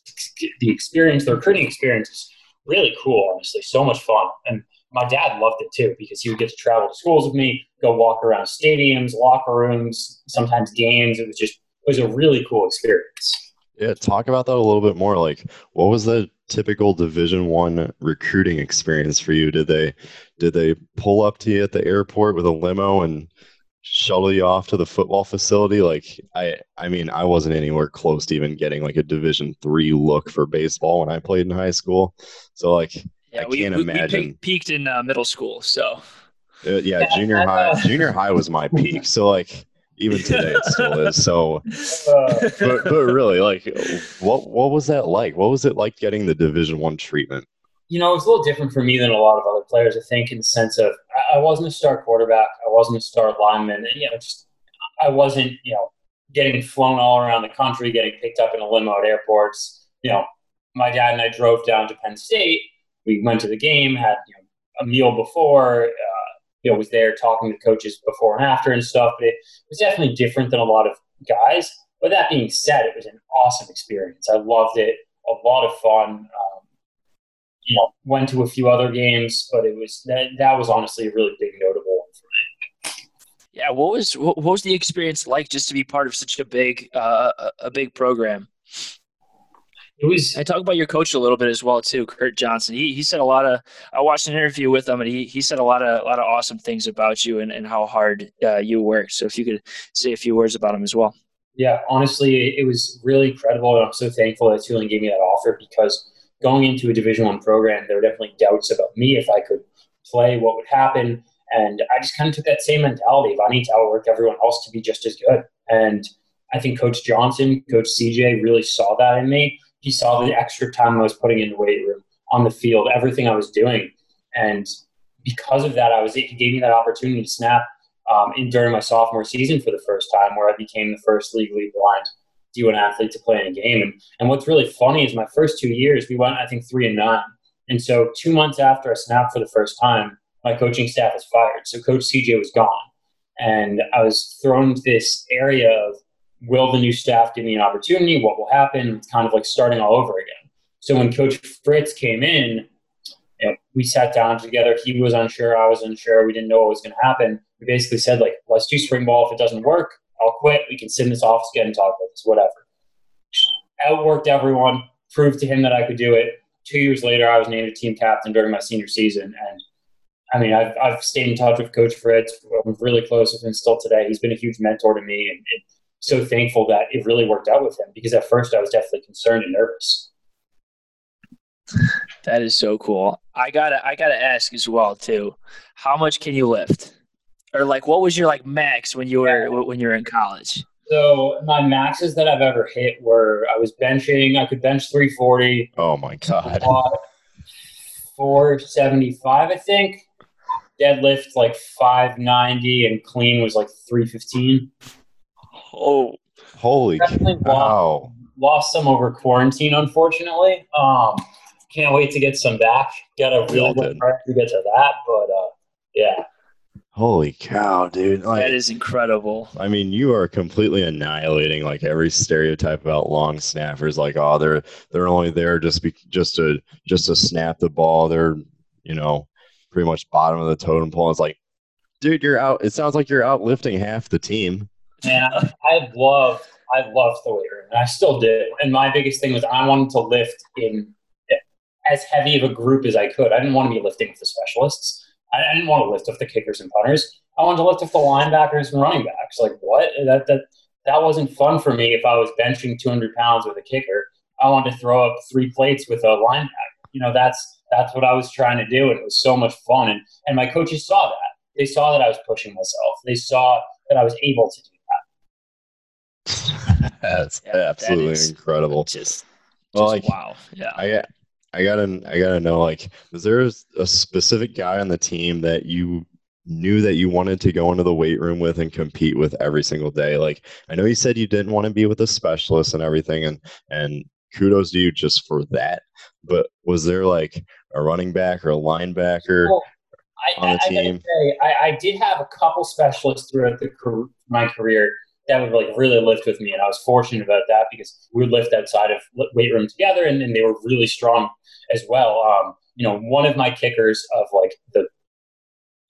the experience. The recruiting experience is really cool, honestly. So much fun. And my dad loved it too because he would get to travel to schools with me, go walk around stadiums, locker rooms, sometimes games. It was just, it was a really cool experience. Yeah, talk about that a little bit more. Like, what was the typical Division One recruiting experience for you? Did they did they pull up to you at the airport with a limo and shuttle you off to the football facility? Like I I mean I wasn't anywhere close to even getting like a Division three look for baseball when I played in high school. So like Yeah, I we, can't we, we imagine. peaked, peaked in uh, middle school, so uh, yeah, junior high junior high was my peak. So like even today it still is. So [laughs] but but really like what what was that like? What was it like getting the Division one treatment? You know, it was a little different for me than a lot of other players. I think in the sense of I- wasn't a star quarterback, I wasn't a star lineman, and you know, just I wasn't you know getting flown all around the country, getting picked up in a limo at airports. You know, my dad and I drove down to Penn State. We went to the game, had you know, a meal before. Uh, you know, was there talking to coaches before and after and stuff. But it was definitely different than a lot of guys. But that being said, it was an awesome experience. I loved it. A lot of fun. Um, you know, went to a few other games, but it was that that was honestly a really big notable one for me. yeah. What was what, was the experience like just to be part of such a big uh, a, big program? It was And talk about your coach a little bit as well too, Kurt Johnson. He he said a lot of. I watched an interview with him, and he, he said a lot of a lot of awesome things about you and, and how hard uh, you work. So if you could say a few words about him as well. yeah, honestly, it was really incredible, and I'm so thankful that Tulane gave me that offer because going into a Division One program, there were definitely doubts about me if I could play, what would happen, and I just kind of took that same mentality of I need to outwork everyone else to be just as good. And I think Coach Johnson, Coach CJ, really saw that in me. He saw the extra time I was putting in the weight room, on the field, everything I was doing, and because of that, I was he gave me that opportunity to snap um, in during my sophomore season for the first time, where I became the first legally blind D1 athlete to play in a game. And, and what's really funny is my first two years, we went, I think, three and nine. And so two months after I snapped for the first time, my coaching staff was fired. So Coach CJ was gone. And I was thrown into this area of will the new staff give me an opportunity? What will happen? It's kind of like starting all over again. So when Coach Fritz came in, you know, we sat down together. He was unsure. I was unsure. We didn't know what was going to happen. We basically said, like, let's do spring ball. If it doesn't work, I'll quit. We can sit in this office again and talk about this, whatever. Outworked everyone, proved to him that I could do it. Two years later, I was named a team captain during my senior season. And I mean, I've, I've stayed in touch with Coach Fritz. I'm really close with him still today. He's been a huge mentor to me and, and so thankful that it really worked out with him because at first I was definitely concerned and nervous. That is so cool. I gotta I gotta ask as well too. How much can you lift? Or like, what was your like max when you were when you were in college? So my maxes that I've ever hit were I was benching. I could bench 340, Oh my god. [laughs] 475, I think. Deadlift like 590, and clean was like 315. Oh, Holy Definitely lost, cow. lost some over quarantine, unfortunately. Um, can't wait to get some back. Got a real good dude. to get to that, but uh, yeah. Holy cow, dude. Like that is incredible. I mean, you are completely annihilating like every stereotype about long snappers. Like, oh, they're they're only there just be just to just to snap the ball. They're you know pretty much bottom of the totem pole. It's like, dude, you're out. It sounds like you're out lifting half the team. Man, I, love I loved the weight room, and I still do. And my biggest thing was I wanted to lift in as heavy of a group as I could. I didn't want to be lifting with the specialists. I, I didn't want to lift with the kickers and punters. I wanted to lift with the linebackers and running backs. Like what? That that that wasn't fun for me. If I was benching 200 pounds with a kicker, I wanted to throw up three plates with a linebacker. You know, that's that's what I was trying to do, and it was so much fun. And and my coaches saw that. They saw that I was pushing myself. They saw that I was able to do that. [laughs] That's Yeah, absolutely is- incredible. Just, Well, like, wow. Yeah. I I gotta I gotta know like is there a specific guy on the team that you knew that you wanted to go into the weight room with and compete with every single day? Like I know you said you didn't want to be with a specialist and everything, and and kudos to you just for that. But was there like a running back or a linebacker? Well, I, on the I, team. say, I, I did have a couple specialists throughout the, my career that would like really lift with me, and I was fortunate about that because we would lift outside of weight room together, and then they were really strong as well. Um, you know, one of my kickers of like the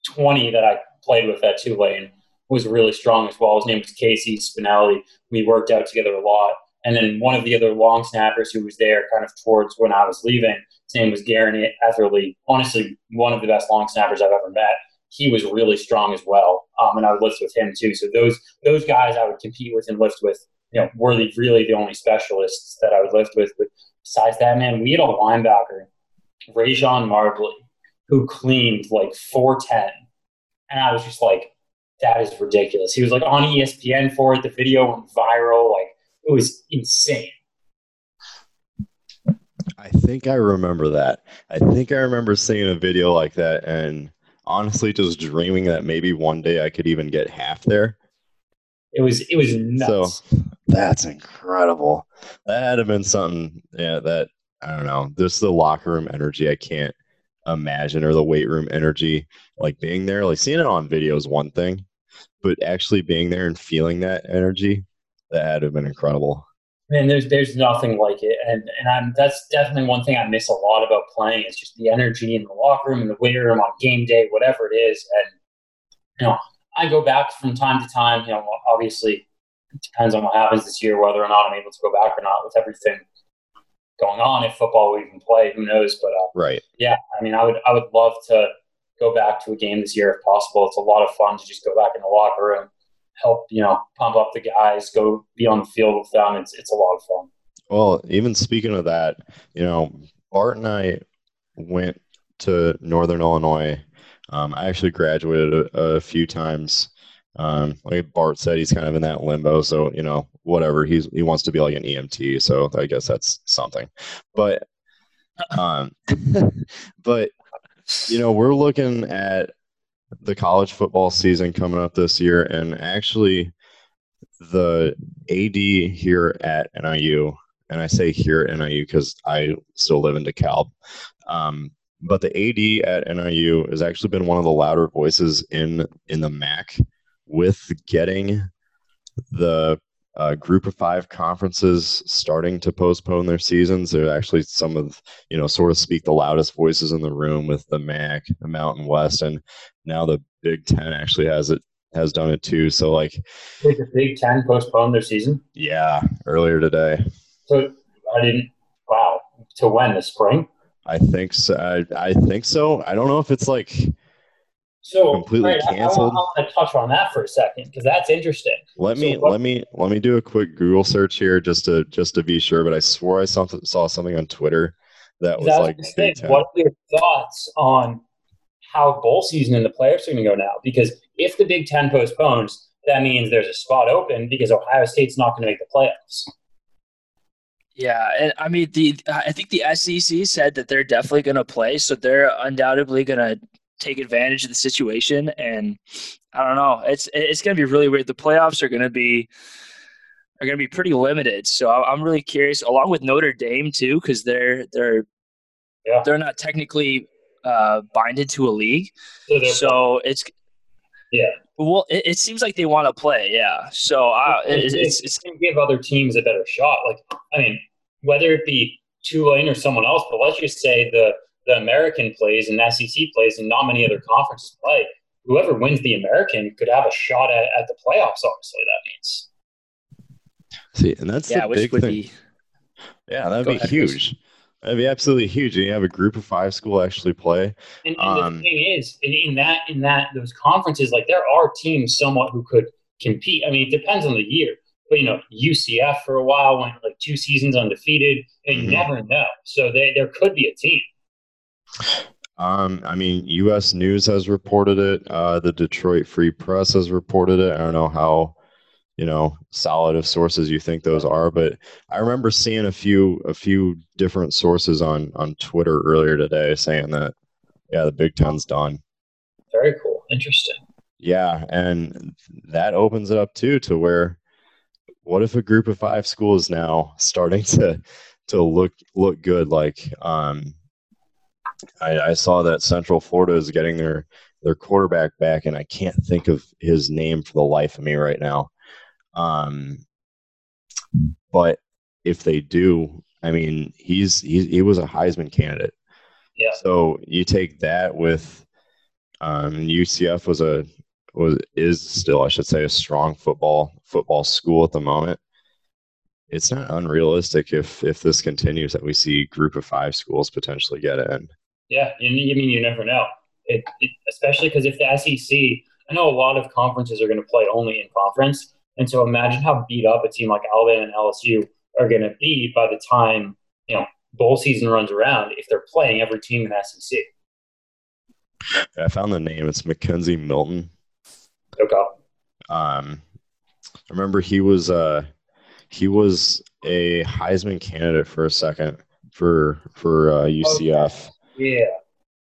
twenty that I played with at Tulane was really strong as well. His name was Casey Spinelli. We worked out together a lot. And then one of the other long snappers who was there kind of towards when I was leaving, his name was Garen Etherly. Honestly, one of the best long snappers I've ever met. He was really strong as well, um, and I would lift with him too. So those those guys I would compete with and lift with, you know, were the, really the only specialists that I would lift with. But besides that, man, we had a linebacker, Rae Juan Marbley, who cleaned like 410. And I was just like, that is ridiculous. He was like on ESPN for it. The video went viral. Like, it was insane. I think I remember that. I think I remember seeing a video like that and honestly just dreaming that maybe one day I could even get half there. It was it was nuts. So that's incredible. That had to been something, yeah, that I don't know. This the locker room energy I can't imagine or the weight room energy. Like being there, like seeing it on video is one thing, but actually being there and feeling that energy, that had to have been incredible. Man, there's there's nothing like it, and and I'm that's definitely one thing I miss a lot about playing is just the energy in the locker room and the weight room on game day, whatever it is. And you know, I go back from time to time. You know, obviously, it depends on what happens this year, whether or not I'm able to go back or not with everything going on. If football will even play, who knows? But uh, right, yeah, I mean, I would I would love to go back to a game this year if possible. It's a lot of fun to just go back in the locker room help you know pump up the guys, go be on the field with them. It's it's a lot of fun. Well, even speaking of that, you know, Bart and I went to Northern Illinois. Um, I actually graduated a, a few times. Um, like Bart said, he's kind of in that limbo. So you know, whatever he's he wants to be like an EMT. So I guess that's something. But um, [laughs] but you know, we're looking at the college football season coming up this year, and actually, the AD here at NIU, and I say here at NIU because I still live in DeKalb, um, but the AD at NIU has actually been one of the louder voices in in the MAC with getting the uh, group of five conferences starting to postpone their seasons. They're actually some of, you know, sort of speak the loudest voices in the room with the MAC, the Mountain West, and now the Big Ten actually has it has done it too. So like, Did the Big Ten postpone their season? Yeah, earlier today. So I didn't. Wow. To when the spring? I think so. I, I think so. I don't know if it's like so completely right, canceled. I, I, want to touch on that for a second because that's interesting. Let So me what- let me let me do a quick Google search here just to just to be sure. But I swore I saw saw something on Twitter that was like the. Big Ten. What are your thoughts on how bowl season and the playoffs are going to go now? Because if the Big Ten postpones, that means there's a spot open because Ohio State's not going to make the playoffs. Yeah, and I mean the I think the SEC said that they're definitely going to play, so they're undoubtedly going to take advantage of the situation. And I don't know, it's it's going to be really weird. The playoffs are going to be are going to be pretty limited, so I'm really curious. Along with Notre Dame too, because they're they're Yeah. they're not technically uh, binded to a league, So so it's Yeah. Well, it, it seems like they want to play, yeah. So uh, it, it's it's going to give other teams a better shot. Like, I mean, whether it be Tulane or someone else, but let's just say the the American plays and SEC plays and not many other conferences play. Whoever wins the American could have a shot at, at the playoffs. Obviously, that means. See, and that's yeah, the which big would thing. be yeah, that'd Go be ahead, Chris. huge. That'd be absolutely huge. And you have a group of five school actually play. And, and Um, the thing is, in, in that in that those conferences, like there are teams somewhat who could compete. I mean, it depends on the year. But you know, UCF for a while went like two seasons undefeated, and you Mhm. never know. So they, there could be a team. Um, I mean, U.S. News has reported it. Uh, the Detroit Free Press has reported it. I don't know how, you know, solid of sources you think those are, but I remember seeing a few a few different sources on on Twitter earlier today saying that, yeah, the Big Ten's done. Very cool, interesting. Yeah, and that opens it up too to where, what if a group of five schools now starting to to look look good? Like, um, I, I saw that Central Florida is getting their their quarterback back, and I can't think of his name for the life of me right now. Um, but if they do, I mean, he's he, he was a Heisman candidate. Yeah. So you take that with um, UCF was a was is still I should say a strong football football school at the moment. it's not unrealistic if if this continues that we see group of five schools potentially get in. Yeah, I mean, you never know. It, it, especially because if the SEC, I know a lot of conferences are going to play only in conference, and so imagine how beat up a team like Alabama and LSU are going to be by the time you know bowl season runs around if they're playing every team in the SEC. I found the name. It's McKenzie Milton. Okay. Um, I remember he was uh he was a Heisman candidate for a second for for uh, UCF. Yeah.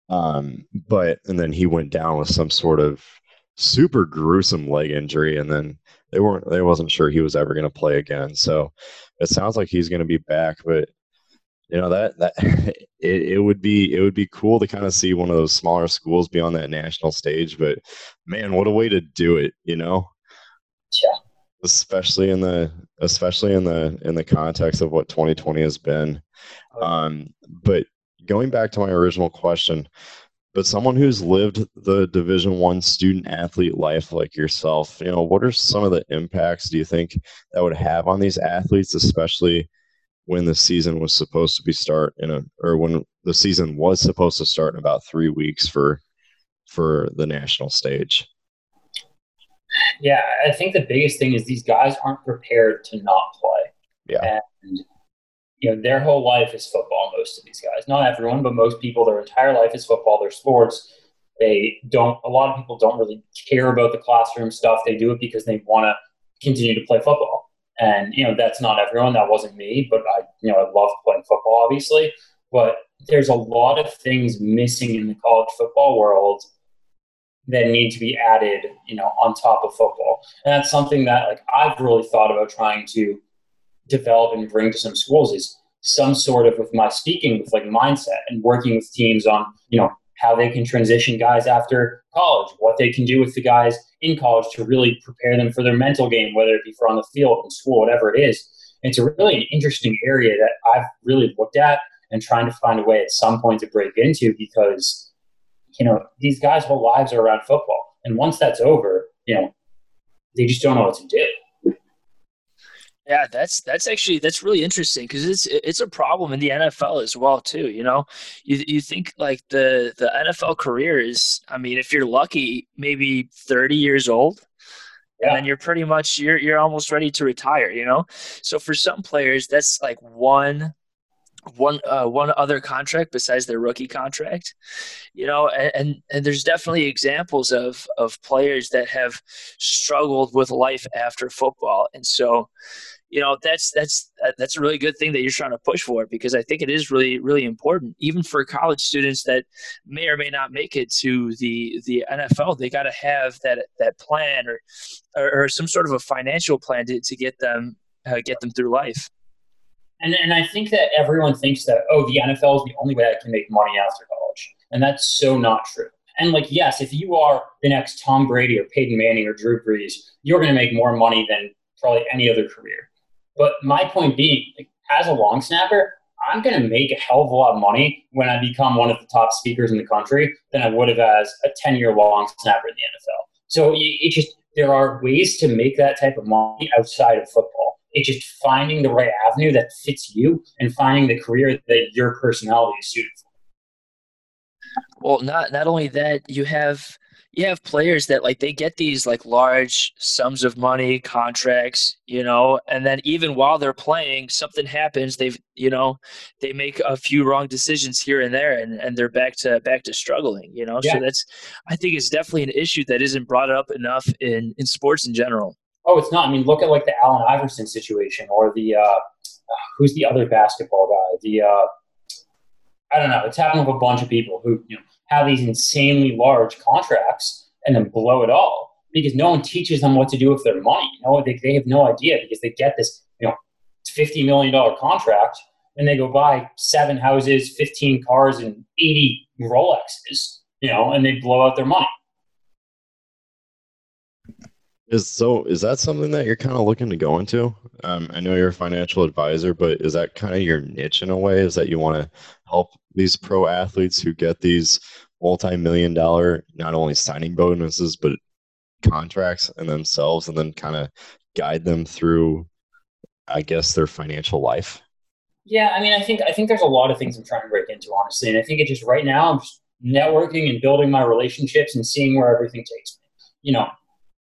Um, but and then he went down with some sort of super gruesome leg injury, and then they weren't they wasn't sure he was ever going to play again. So it sounds like he's going to be back, but you know that that [laughs] it, it would be it would be cool to kind of see one of those smaller schools be on that national stage. But man, what a way to do it, you know? Yeah. Especially in the especially in the in the context of what 2020 has been. Um, but going back to my original question, but someone who's lived the division one student athlete life like yourself you know what are some of the impacts do you think that would have on these athletes especially when the season was supposed to be start in a or when the season was supposed to start in about three weeks for for the national stage? Yeah i think the biggest thing is these guys aren't prepared to not play. Yeah. And you know, their whole life is football, most of these guys. Not everyone, but most people, their entire life is football, their sports. They don't, a lot of people don't really care about the classroom stuff. They do it because they want to continue to play football. And, you know, that's not everyone. That wasn't me, but I, you know, I love playing football, obviously. But there's a lot of things missing in the college football world that need to be added, you know, on top of football. And that's something that, like, I've really thought about trying to develop and bring to some schools is some sort of with my speaking with like mindset and working with teams on you know how they can transition guys after college what they can do with the guys in college to really prepare them for their mental game whether it be for on the field in school whatever it is. It's a really an interesting area that i've really looked at and trying to find a way at some point to break into because you know these guys whole lives are around football. And once that's over you know they just don't know what to do yeah, that's that's actually that's really interesting because it's it's a problem in the NFL as well too. You know, you you think like the the NFL career is, I mean, if you're lucky, maybe thirty years old, yeah. and then you're pretty much you're you're almost ready to retire. You know, so for some players, that's like one one uh, one other contract besides their rookie contract you know and, and, there's definitely examples of of players that have struggled with life after football and so you know that's that's that's a really good thing that you're trying to push for because I think it is really really important even for college students that may or may not make it to the the NFL they got to have that that plan or, or, or some sort of a financial plan to, to get them uh, get them through life. And and I think that everyone thinks that oh the NFL is the only way I can make money after college and that's so not true. And like, yes, if you are the next Tom Brady or Peyton Manning or Drew Brees, you're going to make more money than probably any other career. But my point being, like, as a long snapper, I'm going to make a hell of a lot of money when I become one of the top speakers in the country than I would have as a 10 year long snapper in the NFL. So it just, there are ways to make that type of money outside of football. It's just finding the right avenue that fits you and finding the career that your personality is suited for. Well, not not only that, you have you have players that like they get these like large sums of money contracts you know and then even while they're playing something happens they've you know they make a few wrong decisions here and there and, and they're back to back to struggling you know yeah. so that's i think it's definitely an issue that isn't brought up enough in in sports in general oh it's not i mean look at like the allen iverson situation or the uh who's the other basketball guy the uh i don't know it's happened with a bunch of people who you know have these insanely large contracts and then blow it all because no one teaches them what to do with their money. You know, they, they have no idea because they get this, you know, $50 million contract and they go buy seven houses, 15 cars, and 80 Rolexes, you know, and they blow out their money. Is so is that something that you're kind of looking to go into? Um, I know you're a financial advisor, but is that kind of your niche in a way? Is that you want to help these pro athletes who get these multi-million dollar not only signing bonuses but contracts and themselves and then kind of guide them through I guess their financial life. Yeah, I mean, I think I think there's a lot of things I'm trying to break into, honestly, and I think it just right now I'm just networking and building my relationships and seeing where everything takes me. You know,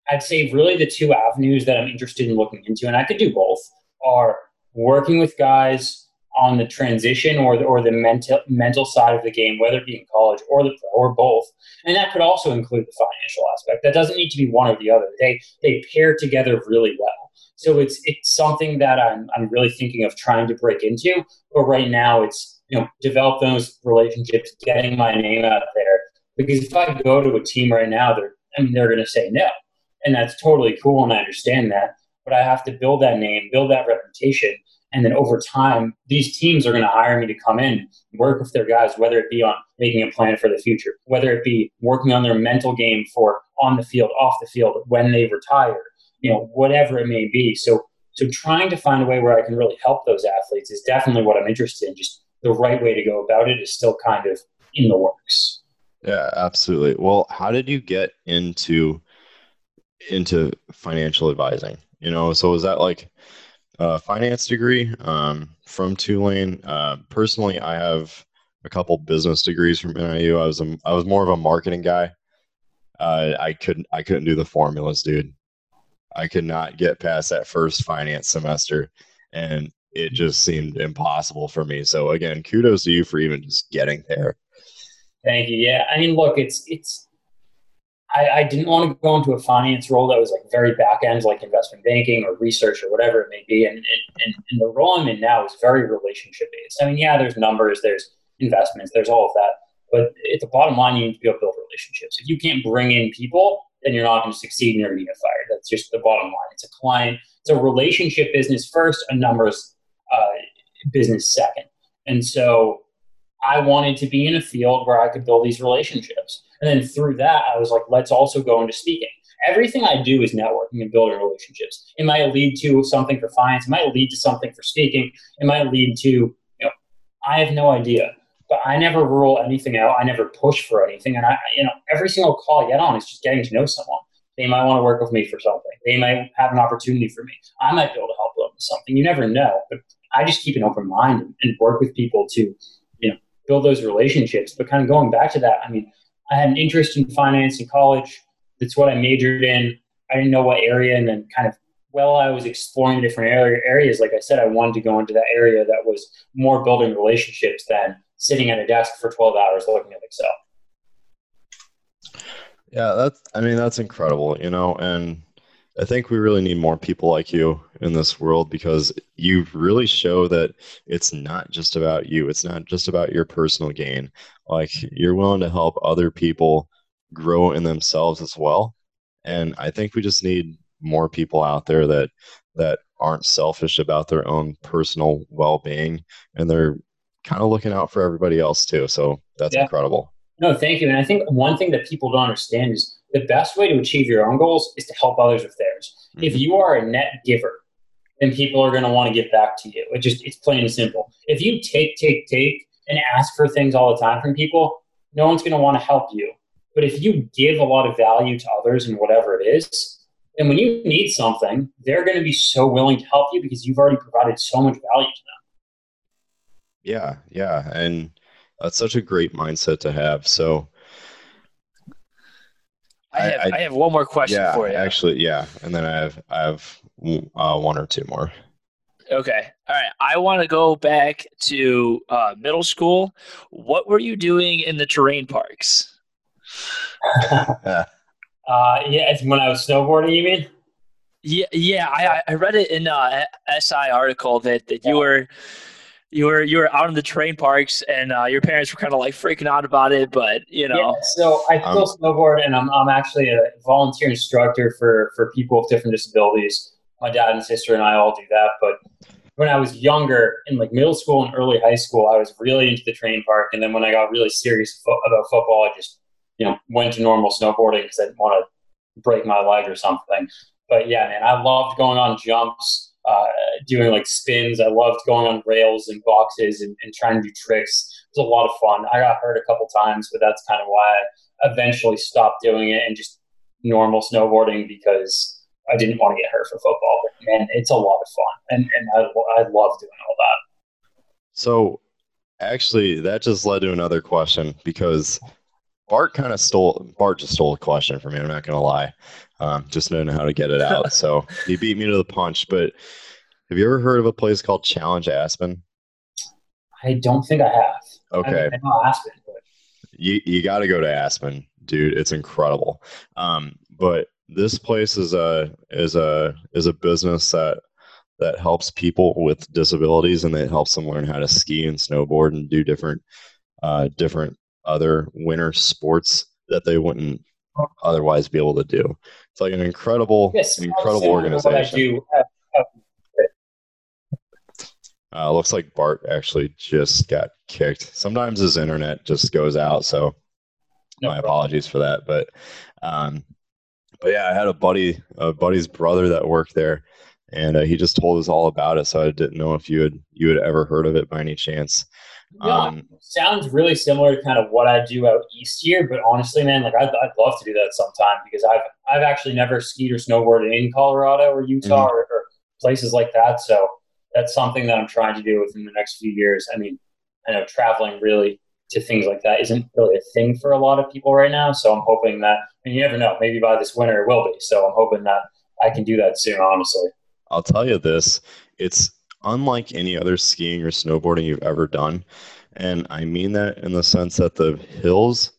I'd say really the two avenues that I'm interested in looking into, and I could do both, are working with guys on the transition or the, or the mental mental side of the game, whether it be in college or the pro or both, and that could also include the financial aspect. That doesn't need to be one or the other. They they pair together really well. So it's it's something that I'm I'm really thinking of trying to break into. But right now, it's you know develop those relationships, getting my name out there. Because if I go to a team right now, they're I mean they're going to say no, and that's totally cool, and I understand that. But I have to build that name, build that reputation, and then over time, these teams are going to hire me to come in, work with their guys, whether it be on making a plan for the future, whether it be working on their mental game for on the field, off the field, when they retire, you know, whatever it may be. So, so trying to find a way where I can really help those athletes is definitely what I'm interested in. Just the right way to go about it is still kind of in the works. Yeah, absolutely. Well, how did you get into into financial advising? You know, so was that like a finance degree um, from Tulane? Uh, personally, I have a couple business degrees from NIU. I was a, I was more of a marketing guy. Uh, I couldn't I couldn't do the formulas, dude. I could not get past that first finance semester, and it just seemed impossible for me. So again, kudos to you for even just getting there. Thank you. Yeah, I mean, look, it's it's. I, I didn't want to go into a finance role that was like very back end, like investment banking or research or whatever it may be. And, and, and the role I'm in now is very relationship based. I mean, yeah, there's numbers, there's investments, there's all of that. But at the bottom line, you need to be able to build relationships. If you can't bring in people, then you're not going to succeed and you're going to get fired. That's just the bottom line. It's a client, it's a relationship business first, a numbers uh, business second. And so I wanted to be in a field where I could build these relationships. And then through that, I was like, let's also go into speaking. Everything I do is networking and building relationships. It might lead to something for finance. It might lead to something for speaking. It might lead to, you know, I have no idea but I never rule anything out. I never push for anything. And I, you know, every single call I get on is just getting to know someone. They might want to work with me for something. They might have an opportunity for me. I might be able to help them with something. You never know. But I just keep an open mind and, and work with people to, you know, build those relationships. But kind of going back to that, I mean, I had an interest in finance in college. That's what I majored in. I didn't know what area, and then kind of while I was exploring different areas, like I said, I wanted to go into that area that was more building relationships than sitting at a desk for 12 hours looking at Excel. Yeah, that's, I mean, that's incredible, you know, and I think we really need more people like you in this world because you really show that it's not just about you. It's not just about your personal gain. Like you're willing to help other people grow in themselves as well. And I think we just need more people out there that that aren't selfish about their own personal well-being and they're kind of looking out for everybody else too. So that's yeah. incredible. No, thank you. And I think one thing that people don't understand is the best way to achieve your own goals is to help others with theirs. Mm-hmm. If you are a net giver, then people are going to want to give back to you. It just it's plain and simple. If you take, take, take, and ask for things all the time from people, no one's going to want to help you. But if you give a lot of value to others and whatever it is, and when you need something, they're going to be so willing to help you because you've already provided so much value to them. Yeah, yeah, and that's such a great mindset to have. So, I have I, I have one more question yeah, for you. Actually, yeah, and then I have I have uh, one or two more. Okay, all right. I want to go back to uh, middle school. What were you doing in the terrain parks? [laughs] uh, yeah, it's when I was snowboarding. You mean? Yeah, yeah. I I read it in a SI article that that you were you were you were out in the terrain parks and uh, your parents were kind of like freaking out about it but you know. Yeah, so i still um, snowboard and I'm, I'm actually a volunteer instructor for for people with different disabilities. My dad and sister and i all do that but when i was younger in like middle school and early high school i was really into the terrain park and then when i got really serious fo- about football i just you know went to normal snowboarding because i didn't want to break my leg or something. But yeah man i loved going on jumps uh, doing like spins. I loved going on rails and boxes and, and, trying to do tricks. It was a lot of fun. I got hurt a couple times, but that's kind of why I eventually stopped doing it and just normal snowboarding because I didn't want to get hurt for football. But man, it's a lot of fun, and and I, I love doing all that. So, actually, that just led to another question because Bart kind of stole. Bart just stole a question from me. I'm not gonna lie, um, just knowing how to get it out. so [laughs] he beat me to the punch. But have you ever heard of a place called Challenge Aspen? I don't think I have. Okay. I, I know Aspen, but you you got to go to Aspen, dude. It's incredible. Um, but this place is a is a is a business that that helps people with disabilities and it helps them learn how to ski and snowboard and do different uh, different other winter sports that they wouldn't otherwise be able to do. It's like an incredible, yes, incredible similar to what I organization. uh, uh, Uh, looks like Bart actually just got kicked. Sometimes his internet just goes out, so no my apologies for that. But um, but yeah, I had a buddy, a buddy's brother that worked there, and uh, he just told us all about it. So I didn't know if you had you had ever heard of it by any chance. Yeah, Um, sounds really similar to kind of what I do out east here, but honestly, man, like I'd, I'd love to do that sometime because I've I've actually never skied or snowboarded in Colorado or Utah or, or places like that. So that's something that I'm trying to do within the next few years. I mean, I know traveling really to things like that isn't really a thing for a lot of people right now. So I'm hoping that, and you never know, maybe by this winter it will be. So I'm hoping that I can do that soon. Honestly, I'll tell you this: it's unlike any other skiing or snowboarding you've ever done, and I mean that in the sense that the hills.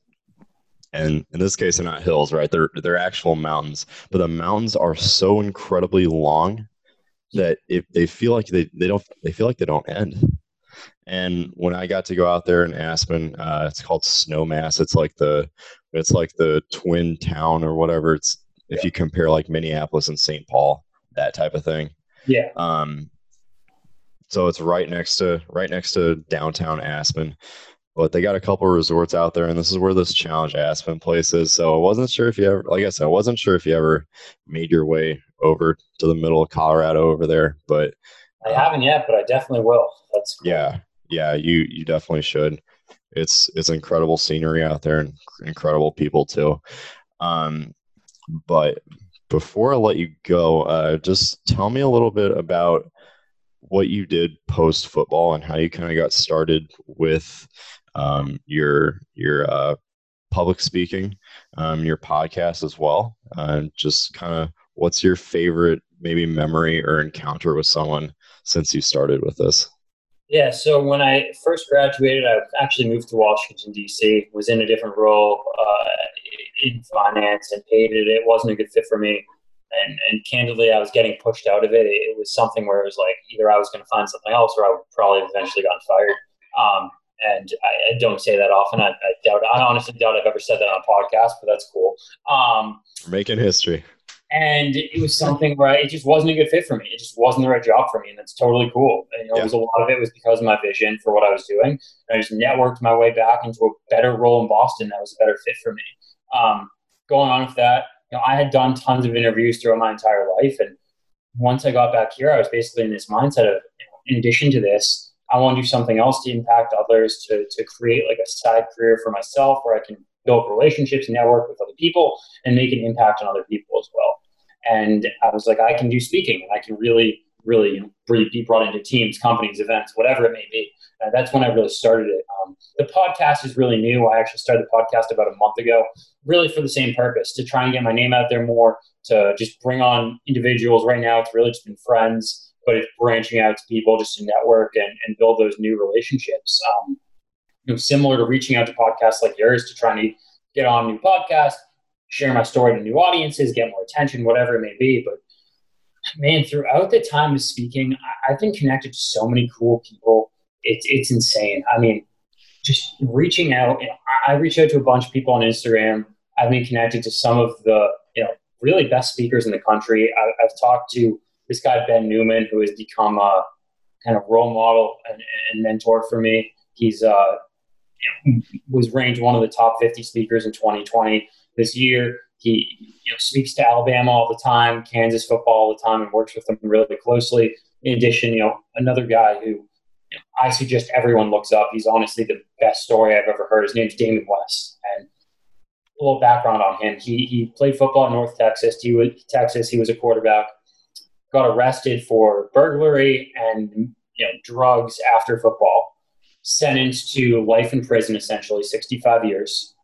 And in this case, they're not hills, right? They're they're actual mountains, but the mountains are so incredibly long that if they feel like they, they don't they feel like they don't end. And when I got to go out there in Aspen, uh, it's called Snowmass. It's like the it's like the twin town or whatever. It's if you compare like Minneapolis and St. Paul, that type of thing. yeah, Um, so it's right next to right next to downtown Aspen. But they got a couple of resorts out there, and this is where this Challenge Aspen place is. So I wasn't sure if you ever, like I said, I wasn't sure if you ever made your way over to the middle of Colorado over there. But I haven't yet, but I definitely will. That's cool. yeah, yeah, you you definitely should. It's it's incredible scenery out there and incredible people too. Um, but before I let you go, uh, just tell me a little bit about what you did post football and how you kind of got started with um, your your uh, public speaking, um, your podcast as well. Uh, just kind of what's your favorite maybe memory or encounter with someone since you started with this? Yeah, so when I first graduated, I actually moved to Washington, D.C., was in a different role uh, in finance and hated it. It wasn't a good fit for me. And, and candidly, I was getting pushed out of it. It was something where it was like either I was going to find something else or I would probably have eventually gotten fired. Um, and I, I don't say that often. I, I doubt, I honestly doubt I've ever said that on a podcast, but that's cool. Um, making history. and it was something where I, it just wasn't a good fit for me. It just wasn't the right job for me, and that's totally cool. And, you know, Yeah. it was a lot of it was because of my vision for what I was doing. And I just networked my way back into a better role in Boston that was a better fit for me. Um, going on with that, you know, I had done tons of interviews throughout my entire life, and once I got back here, I was basically in this mindset of, in addition to this, I want to do something else to impact others, to to create like a side career for myself where I can build relationships, network with other people, and make an impact on other people as well. And I was like, I can do speaking, and I can really, really you know, be brought into teams, companies, events, whatever it may be. And that's when I really started it. Um, the podcast is really new. I actually started the podcast about a month ago, really for the same purpose to try and get my name out there more, to just bring on individuals. Right now, it's really just been friends, but it's branching out to people just to network and, and build those new relationships. Um, you know, similar to reaching out to podcasts like yours to try and get on new podcast, share my story to new audiences, get more attention, whatever it may be. But man, throughout the time of speaking, I, I've been connected to so many cool people. It's it's insane. I mean, just reaching out. You know, I, reach out to a bunch of people on Instagram. I've been connected to some of the you know really best speakers in the country. I, I've talked to this guy Ben Newman, who has become a kind of role model and, and mentor for me. He's uh, was ranked one of the top 50 speakers in 2020 this year. He you know, speaks to Alabama all the time, Kansas football all the time, and works with them really closely. In addition, you know, another guy who you know, I suggest everyone looks up. He's honestly the best story I've ever heard. His name's Damon West, and a little background on him. He he played football in North Texas. He was Texas. He was a quarterback. Got arrested for burglary and you know drugs after football. Sentenced to life in prison, essentially 65 years.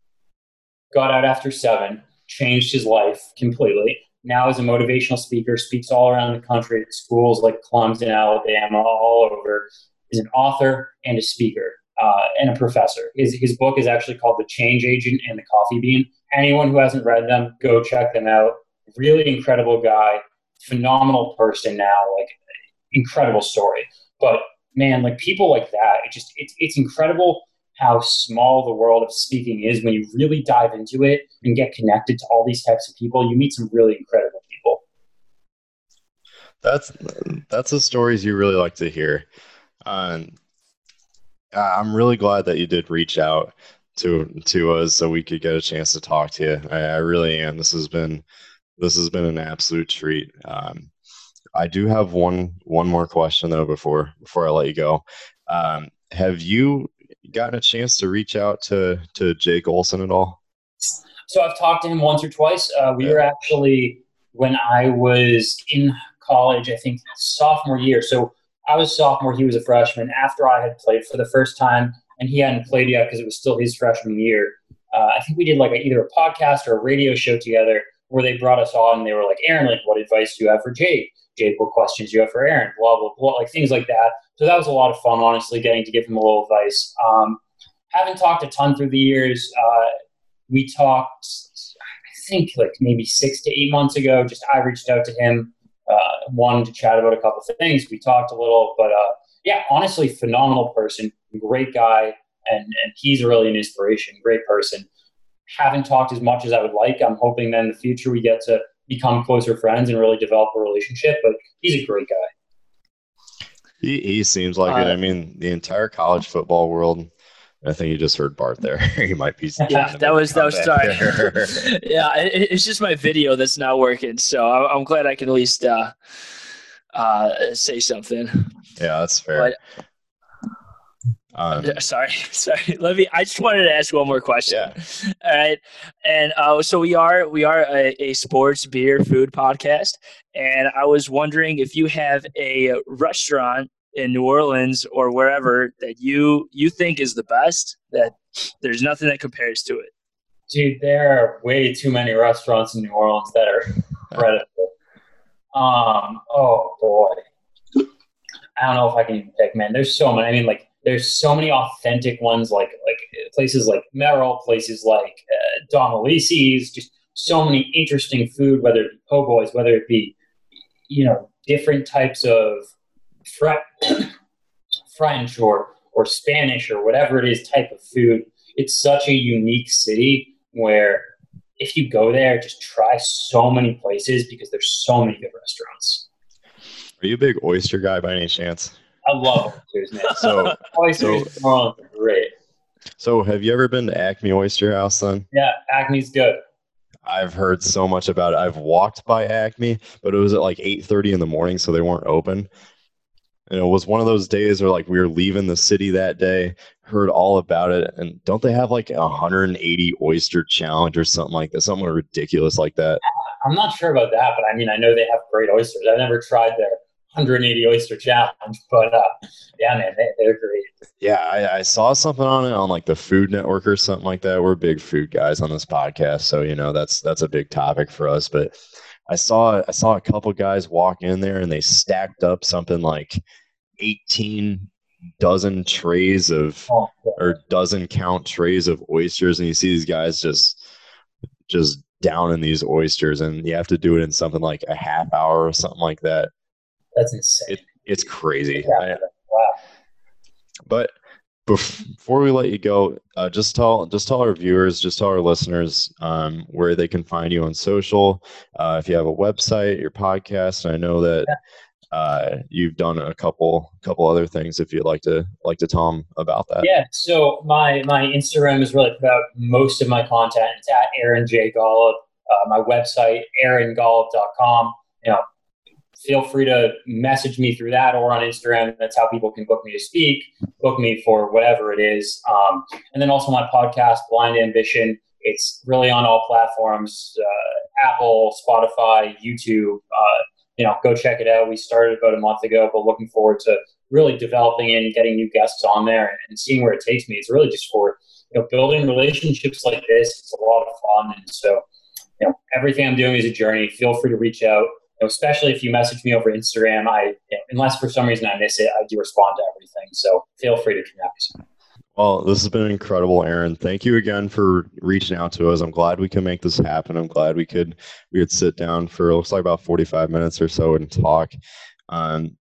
Got out after seven. Changed his life completely. Now is a motivational speaker. Speaks all around the country at schools like Clemson, Alabama, all over. Is an author and a speaker uh, and a professor. His, his book is actually called The Change Agent and the Coffee Bean. Anyone who hasn't read them, go check them out. Really incredible guy, phenomenal person now, like incredible story. But man, like people like that, it just it's it's incredible how small the world of speaking is when you really dive into it and get connected to all these types of people. You meet some really incredible people. That's that's the stories you really like to hear. Um, I'm really glad that you did reach out to to us so we could get a chance to talk to you. I, I really am. This has been this has been an absolute treat. Um, I do have one one more question though before before I let you go. Um, have you gotten a chance to reach out to to Jake Olson at all? So I've talked to him once or twice. Uh, we yeah. were actually when I was in college, I think sophomore year. So I was sophomore, he was a freshman. After I had played for the first time, and he hadn't played yet because it was still his freshman year. Uh, I think we did like a, either a podcast or a radio show together where they brought us on and they were like, Aaron, like, what advice do you have for Jake? Jake, what questions do you have for Aaron? Blah, blah, blah, like things like that. So that was a lot of fun, honestly, getting to give him a little advice. Um, haven't talked a ton through the years. Uh, we talked, I think, like maybe six to eight months ago. Just I reached out to him uh, wanted to chat about a couple things. We talked a little, but uh, yeah, honestly, phenomenal person, great guy, and and he's really an inspiration, great person. Haven't talked as much as I would like. I'm hoping that in the future we get to become closer friends and really develop a relationship. But he's a great guy. He, he seems like uh, it. I mean, the entire college football world I think you just heard Bart there. [laughs] he might be. Yeah, that was that was sorry. [laughs] [laughs] yeah, it, it's just my video that's not working, so I'm glad I can at least uh, uh, say something. Yeah, that's fair. But, um, sorry, [laughs] sorry. Let me. I just wanted to ask one more question. Yeah. [laughs] All right. And uh, so we are we are a, a, sports beer food podcast, and I was wondering if you have a restaurant in New Orleans or wherever that you you think is the best that there's nothing that compares to it? Dude, there are way too many restaurants in New Orleans that are incredible. Um, oh boy, I don't know if I can even pick. Man, there's so many. I mean, like, there's so many authentic ones, like like places like Meril, places like uh, Domilise's, just so many interesting food. Whether it be po' boys, whether it be you know different types of [coughs] French or or Spanish or whatever it is type of food. It's such a unique city where if you go there, just try so many places because there's so many good restaurants. Are you a big oyster guy by any chance? I love oysters, man. So [laughs] oysters so, are great. So have you ever been to Acme Oyster House then? Yeah, Acme's good. I've heard so much about it. I've walked by Acme, but it was at like 8:30 in the morning, so they weren't open And it was one of those days where like we were leaving the city that day, heard all about it, and don't they have like a 180 oyster challenge or something like that, something ridiculous like that? I'm not sure about that, but I mean, I know they have great oysters. I've never tried their 180 oyster challenge, but uh, yeah, man, they, are great. Yeah, I, I, saw something on it on like the Food Network or something like that. We're big food guys on this podcast, so you know that's that's a big topic for us. But I saw I saw a couple guys walk in there and they stacked up something like 18 dozen trays of oh, or dozen count trays of oysters and you see these guys just just down in these oysters and you have to do it in something like a half hour or something like that that's insane. It, it's crazy. Yeah. wow. But before we let you go uh, just tell just tell our viewers just tell our listeners um, where they can find you on social uh, if you have a website your podcast. I know that uh, you've done a couple couple other things if you'd like to like to tell them about that. Yeah. So my my instagram is really about most of my content. It's at aaron j. Golub. Uh, my website aarongolub.com you know feel free to message me through that or on instagram that's how people can book me to speak book me for whatever it is um, and then also my podcast blind ambition it's really on all platforms: uh, Apple, Spotify, YouTube. Uh, you know, go check it out. We started about a month ago, but looking forward to really developing and getting new guests on there and, and seeing where it takes me. It's really just for you know building relationships like this. It's a lot of fun, and so you know everything I'm doing is a journey. Feel free to reach out. Know, especially if you message me over Instagram, I unless for some reason I miss it, I do respond to everything. So feel free to connect. Well, this has been incredible, Aaron. Thank you again for reaching out to us. I'm glad we could make this happen. I'm glad we could we could sit down for it looks like about 45 minutes or so and talk. Um,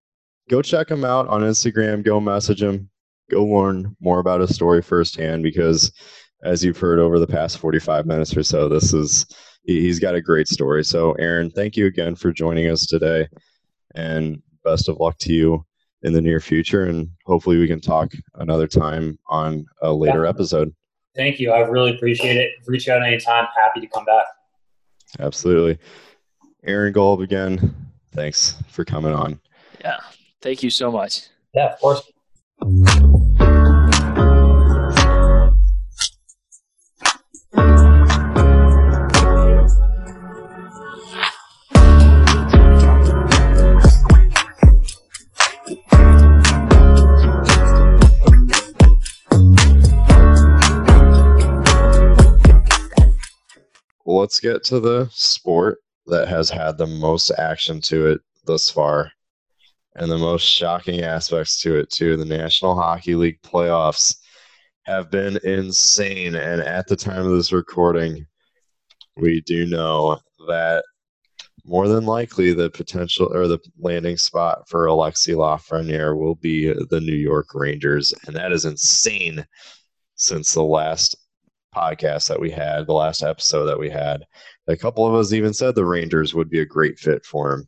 go check him out on Instagram. Go message him. Go learn more about his story firsthand because, as you've heard over the past 45 minutes or so, this is he's got a great story. So, Aaron, thank you again for joining us today, and best of luck to you in the near future. And hopefully, we can talk another time on a later Yeah. episode. Thank you. I really appreciate it. Reach out anytime. Happy to come back. Absolutely. Aaron Golub again. Thanks for coming on. Yeah. Thank you so much. Yeah, of course. Let's get to the sport that has had the most action to it thus far and the most shocking aspects to it, too. The National Hockey League playoffs have been insane. And at the time of this recording, we do know that more than likely the potential or the landing spot for Alexi Lafreniere will be the New York Rangers. And that is insane since the last podcast that we had, the last episode that we had. A couple of us even said the Rangers would be a great fit for him.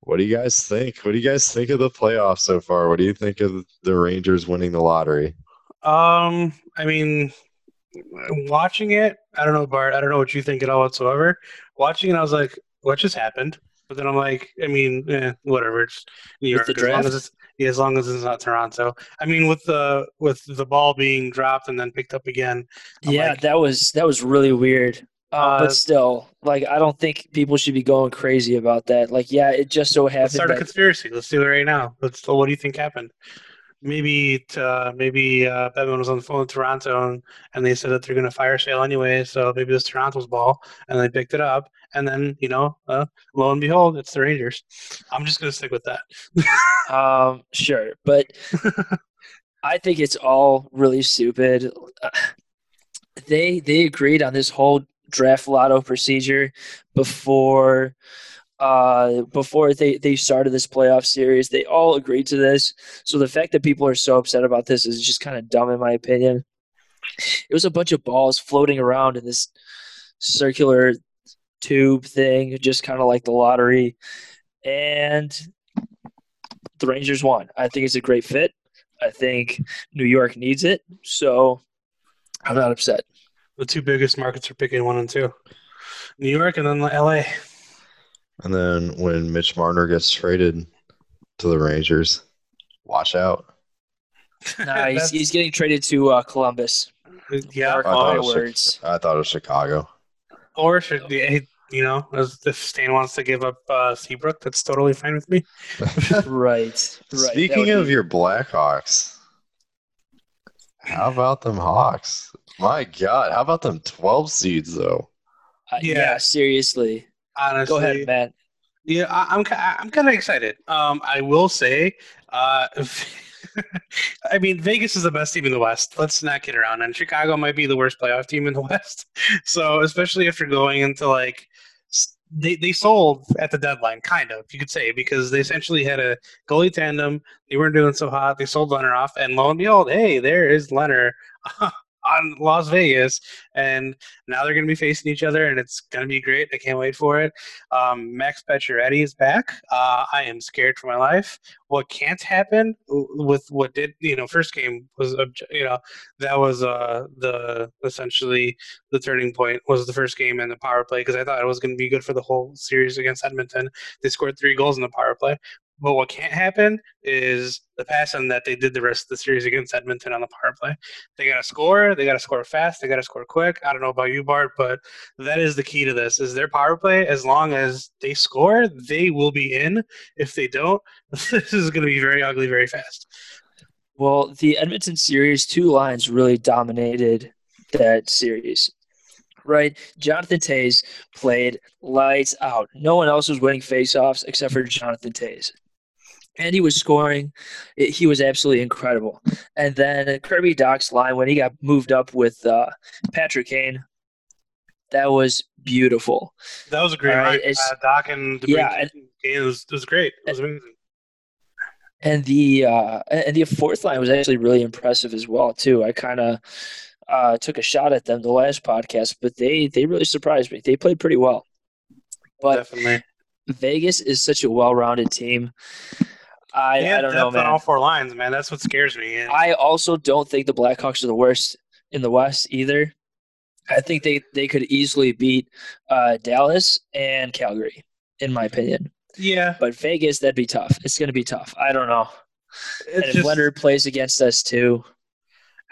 What do you guys think? What do you guys think of the playoffs so far? What do you think of the Rangers winning the lottery? Um, I mean, watching it, I don't know, Bart. I don't know what you think at all whatsoever. Watching it, I was like, "What just happened?" But then I'm like, I mean, eh, whatever. It's New With York. the as long draft? as it's yeah, as long as it's not Toronto. I mean, with the with the ball being dropped and then picked up again. I'm yeah, like- that was that was really weird. Uh, Uh, but still, like I don't think people should be going crazy about that. Like, yeah, it just so happened. Let's start a that conspiracy. Let's do it right now. Let's. What do you think happened? Maybe uh, maybe uh, was on the phone in Toronto and, and they said that they're going to fire sale anyway. So maybe this Toronto's ball and they picked it up and then you know, uh, lo and behold, it's the Rangers. I'm just going to stick with that. [laughs] Um, sure, but [laughs] I think it's all really stupid. They they agreed on this whole draft lotto procedure before uh before they they started this playoff series. They all agreed to this. So the fact that people are so upset about this is just kind of dumb in my opinion. It was a bunch of balls floating around in this circular tube thing, just kind of like the lottery. And the Rangers won. I think it's a great fit. I think New York needs it. So I'm not upset. The two biggest markets are picking one and two, New York and then L.A. And then when Mitch Marner gets traded to the Rangers, watch out. [laughs] Nah, he's, he's getting traded to uh, Columbus. yeah, Mark I thought my it was Chi- I thought it was Chicago. or should the you know, if Stan wants to give up uh, Seabrook, that's totally fine with me. [laughs] Right. Right. Speaking of be- your Blackhawks, how about them Hawks? My God, how about them 12 seeds, though? uh, yeah. Yeah. seriously. Honestly, Go ahead, Matt. Yeah, I, I'm I'm kind of excited. Um, I will say, uh, [laughs] I mean, Vegas is the best team in the West. Let's not kid around. And Chicago might be the worst playoff team in the [laughs] West. So, especially after going into like, they they sold at the deadline, kind of you could say, because they essentially had a goalie tandem. They weren't doing so hot. They sold Lehner off, and lo and behold, hey, there is Lehner. [laughs] On Las Vegas, and now they're going to be facing each other, and it's going to be great. I can't wait for it. Um, Max Pacioretty is back. Uh, I am scared for my life. What can't happen with what did you know? First game was you know that was uh, the essentially the turning point was the first game in the power play because I thought it was going to be good for the whole series against Edmonton. They scored three goals in the power play. But what can't happen is the passing that they did the rest of the series against Edmonton on the power play. They got to score. They got to score fast. They got to score quick. I don't know about you, Bart, but that is the key to this: is their power play. As long as they score, they will be in. If they don't, [laughs] this is going to be very ugly very fast. Well, the Edmonton series, two lines really dominated that series. Right, Jonathan Toews played lights out. No one else was winning faceoffs except for Jonathan Toews and he was scoring. It, he was absolutely incredible. And then Kirby Dach's line when he got moved up with uh, Patrick Kane, that was beautiful. That was a great right, Uh, Doc and Yeah, and- it was, was great. It was amazing. And the uh, and the fourth line was actually really impressive as well too. I kind of uh, took a shot at them the last podcast, but they they really surprised me. They played pretty well. But Definitely. Vegas is such a well-rounded team. I, I don't know, depth on man. all four lines, man. That's what scares me. And I also don't think the Blackhawks are the worst in the West either. I think they, they could easily beat uh, Dallas and Calgary, in my opinion. yeah, But Vegas, that'd be tough. It's going to be tough. I don't know. and if just Lehner plays against us too,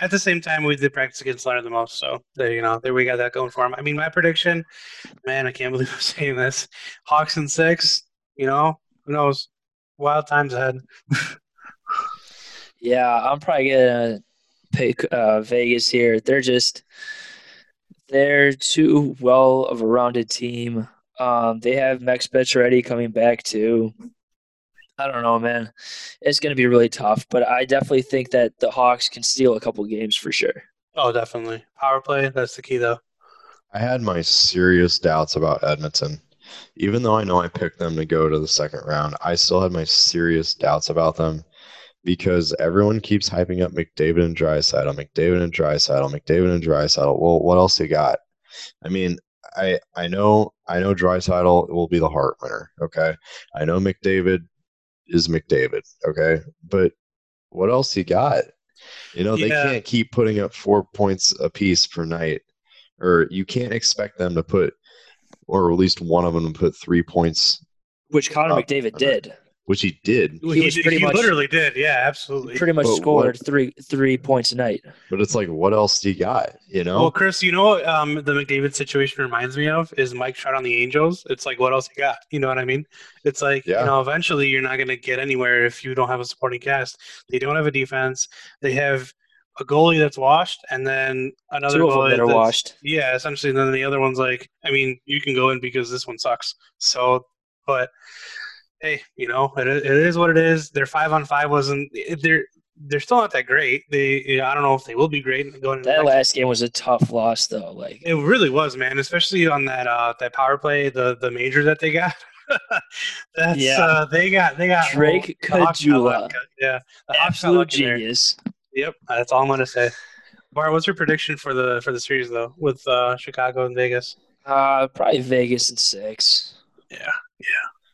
at the same time we did practice against Lehner the most, so there you know, there we got that going for him. I mean, my prediction, man, I can't [laughs] believe I'm saying this. Hawks in six. You know, who knows? Wild times ahead. [laughs] yeah, I'm probably going to pick uh, Vegas here. They're just they're too well of a rounded team. Um, they have Max Pacioretty coming back too. I don't know, man. It's going to be really tough, but I definitely think that the Hawks can steal a couple games for sure. Oh, definitely. Power play. That's the key, though. I had my serious doubts about Edmonton. Even though I know I picked them to go to the second round, I still had my serious doubts about them because everyone keeps hyping up McDavid and Draisaitl, McDavid and Draisaitl, McDavid and Draisaitl. Well, what else you got? I mean, I I know I know Draisaitl will be the Hart winner. Okay, I know McDavid is McDavid. Okay, but what else you got? You know, they Yeah. can't keep putting up four points a piece per night, or you can't expect them to put, or at least one of them put three points, Which Connor Oh, McDavid did. which he did. He was did- pretty much- literally did. Yeah, absolutely. Pretty much But scored what- three three points a night. But it's like, what else do you got? You know, Well, Chris, you know what um, the McDavid situation reminds me of is Mike Trout on the Angels. It's like, what else you got? You know what I mean? It's like, Yeah. you know, eventually you're not going to get anywhere if you don't have a supporting cast. They don't have a defense. They have a goalie that's washed, and then another Two goalie that are that's- washed. Yeah, essentially. Then the other one's like, I mean, you can go in because this one sucks. So, but hey, you know, it, it is what it is. Their five on five wasn't. They're they're still not that great. They, you know, I don't know if they will be great going. That last game was a tough loss, though. Like it really was, man. Especially on that uh that power play, the the major that they got. [laughs] That's Yeah. uh they got they got Drake the Hawks got Caggiula. Yeah, the absolute genius. Yep, that's all I'm gonna say. Bar, what's your prediction for the for the series though with uh Chicago and Vegas? Uh, probably Vegas in six.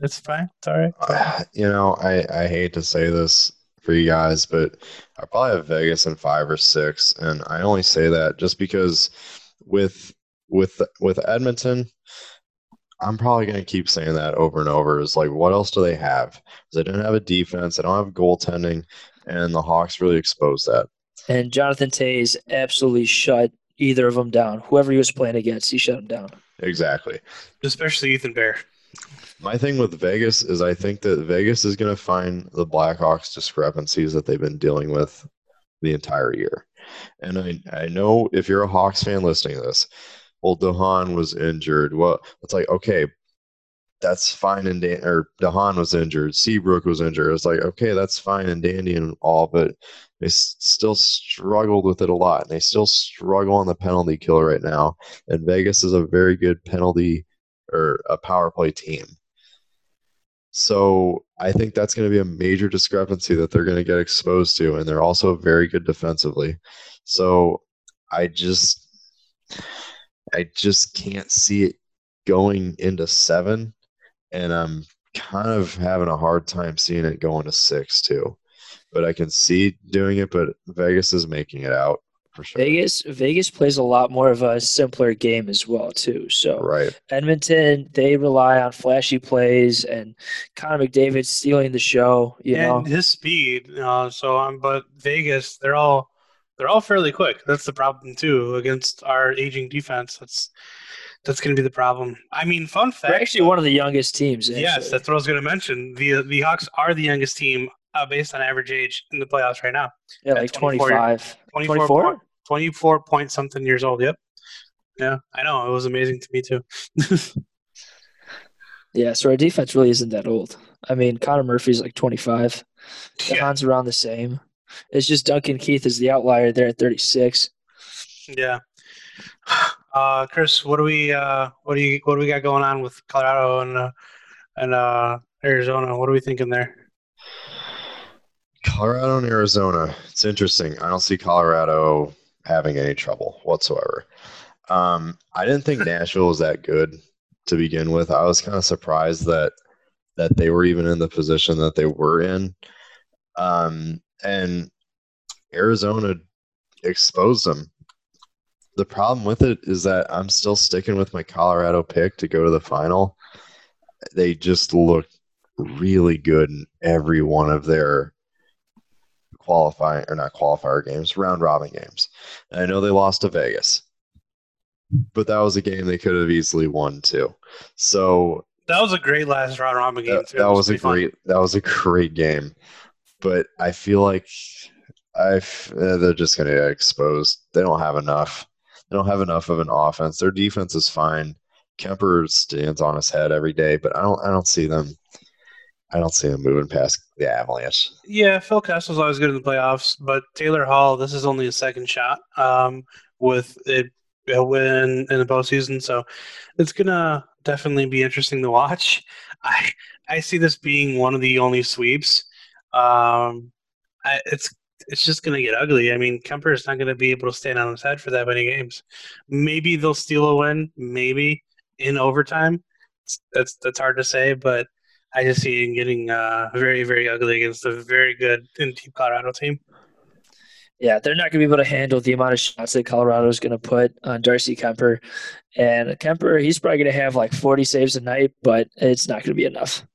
It's fine. It's all right. Uh, you know, I, I hate to say this for you guys, but I probably have Vegas in five or six, and I only say that just because with with with Edmonton, I'm probably going to keep saying that over and over. Is like, what else do they have? They don't have a defense. They don't have goaltending, and the Hawks really exposed that. And Jonathan Toews absolutely shut either of them down. Whoever he was playing against, he shut him down. Exactly. Especially Ethan Bear. My thing with Vegas is I think that Vegas is going to find the Blackhawks discrepancies that they've been dealing with the entire year. And I, I know if you're a Hawks fan listening to this, well, de Haan was injured. Well, it's like, okay, that's fine and dan- or de Haan was injured. Seabrook was injured. It's like, okay, that's fine and dandy and all, but they still struggled with it a lot. And they still struggle on the penalty kill right now. And Vegas is a very good penalty or a power play team. So I think that's going to be a major discrepancy that they're going to get exposed to, and they're also very good defensively. So I just, I just can't see it going into seven, and I'm kind of having a hard time seeing it going to six too. But I can see doing it, but Vegas is making it out. for sure. Vegas Vegas plays a lot more of a simpler game as well too. So Right. Edmonton, they rely on flashy plays and Connor McDavid stealing the show. You know, his speed. Uh, so, um, but Vegas, they're all they're all fairly quick. That's the problem too against our aging defense. That's that's going to be the problem. I mean, fun fact. they're actually one of the youngest teams. Yes, that's what I was going to mention. The the Hawks are the youngest team uh, based on average age in the playoffs right now. yeah, at like 24 25. 24, 24? Point, 24 point something years old. Yep. Yeah, I know. It was amazing to me too. [laughs] Yeah, so our defense really isn't that old. I mean, Connor Murphy's like 25. yeah. de Haan's around the same. It's just Duncan Keith is the outlier there at 36. Yeah. [sighs] Uh, Chris, what do we uh, what do you what do we got going on with Colorado and uh, and uh, Arizona? What are we thinking there? Colorado and Arizona. It's interesting. I don't see Colorado having any trouble whatsoever. Um, I didn't think [laughs] Nashville was that good to begin with. I was kind of surprised that that they were even in the position that they were in. Um, and Arizona exposed them. The problem with it is that I'm still sticking with my Colorado pick to go to the final. They just look really good in every one of their qualifying or not qualifier games, round robin games. And I know they lost to Vegas, but that was a game they could have easily won too. So That was a great last round robin game that, too. that It was a pretty fun. great that was a great game, but I feel like I've uh, they're just going to get exposed. They don't have enough. They don't have enough of an offense. Their defense is fine. Kuemper stands on his head every day, but I don't I don't see them. I don't see them moving past the Avalanche. Yeah, Phil Kessel's always good in the playoffs, but Taylor Hall, this is only a second shot um, with it a win in the postseason, so it's gonna definitely be interesting to watch. [laughs] I I see this being one of the only sweeps. Um, I, it's it's just gonna get ugly. I mean, Kuemper is not gonna be able to stand on his head for that many games. Maybe they'll steal a win, maybe in overtime. That's that's hard to say, but I just see it getting uh, very, very ugly against a very good in Team Colorado team. Yeah, they're not going to be able to handle the amount of shots that Colorado is going to put on Darcy Kuemper. And Kuemper, he's probably going to have like 40 saves a night, but it's not going to be enough.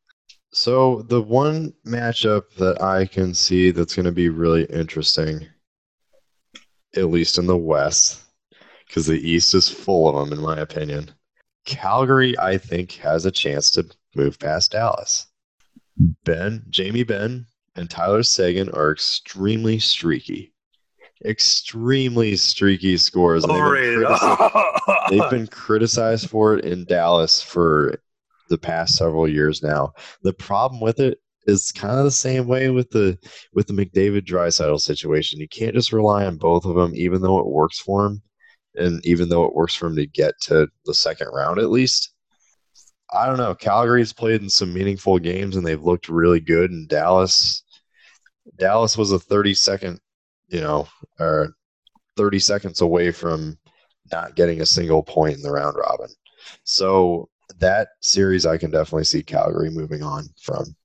So the one matchup that I can see that's going to be really interesting, at least in the West, because the East is full of them, in my opinion. Calgary, I think, has a chance to move past Dallas. Benn, Jamie Benn, and Tyler Seguin are extremely streaky, extremely streaky scores. they've been [laughs] they've been criticized for it in Dallas for the past several years now. The problem with it is kind of the same way with the with the McDavid Draisaitl situation. You can't just rely on both of them, even though it works for him, and even though it works for him to get to the second round at least. I don't know. Calgary's played in some meaningful games and they've looked really good. And Dallas, Dallas was a thirty second, you know, or thirty seconds away from not getting a single point in the round robin. So that series, I can definitely see Calgary moving on from.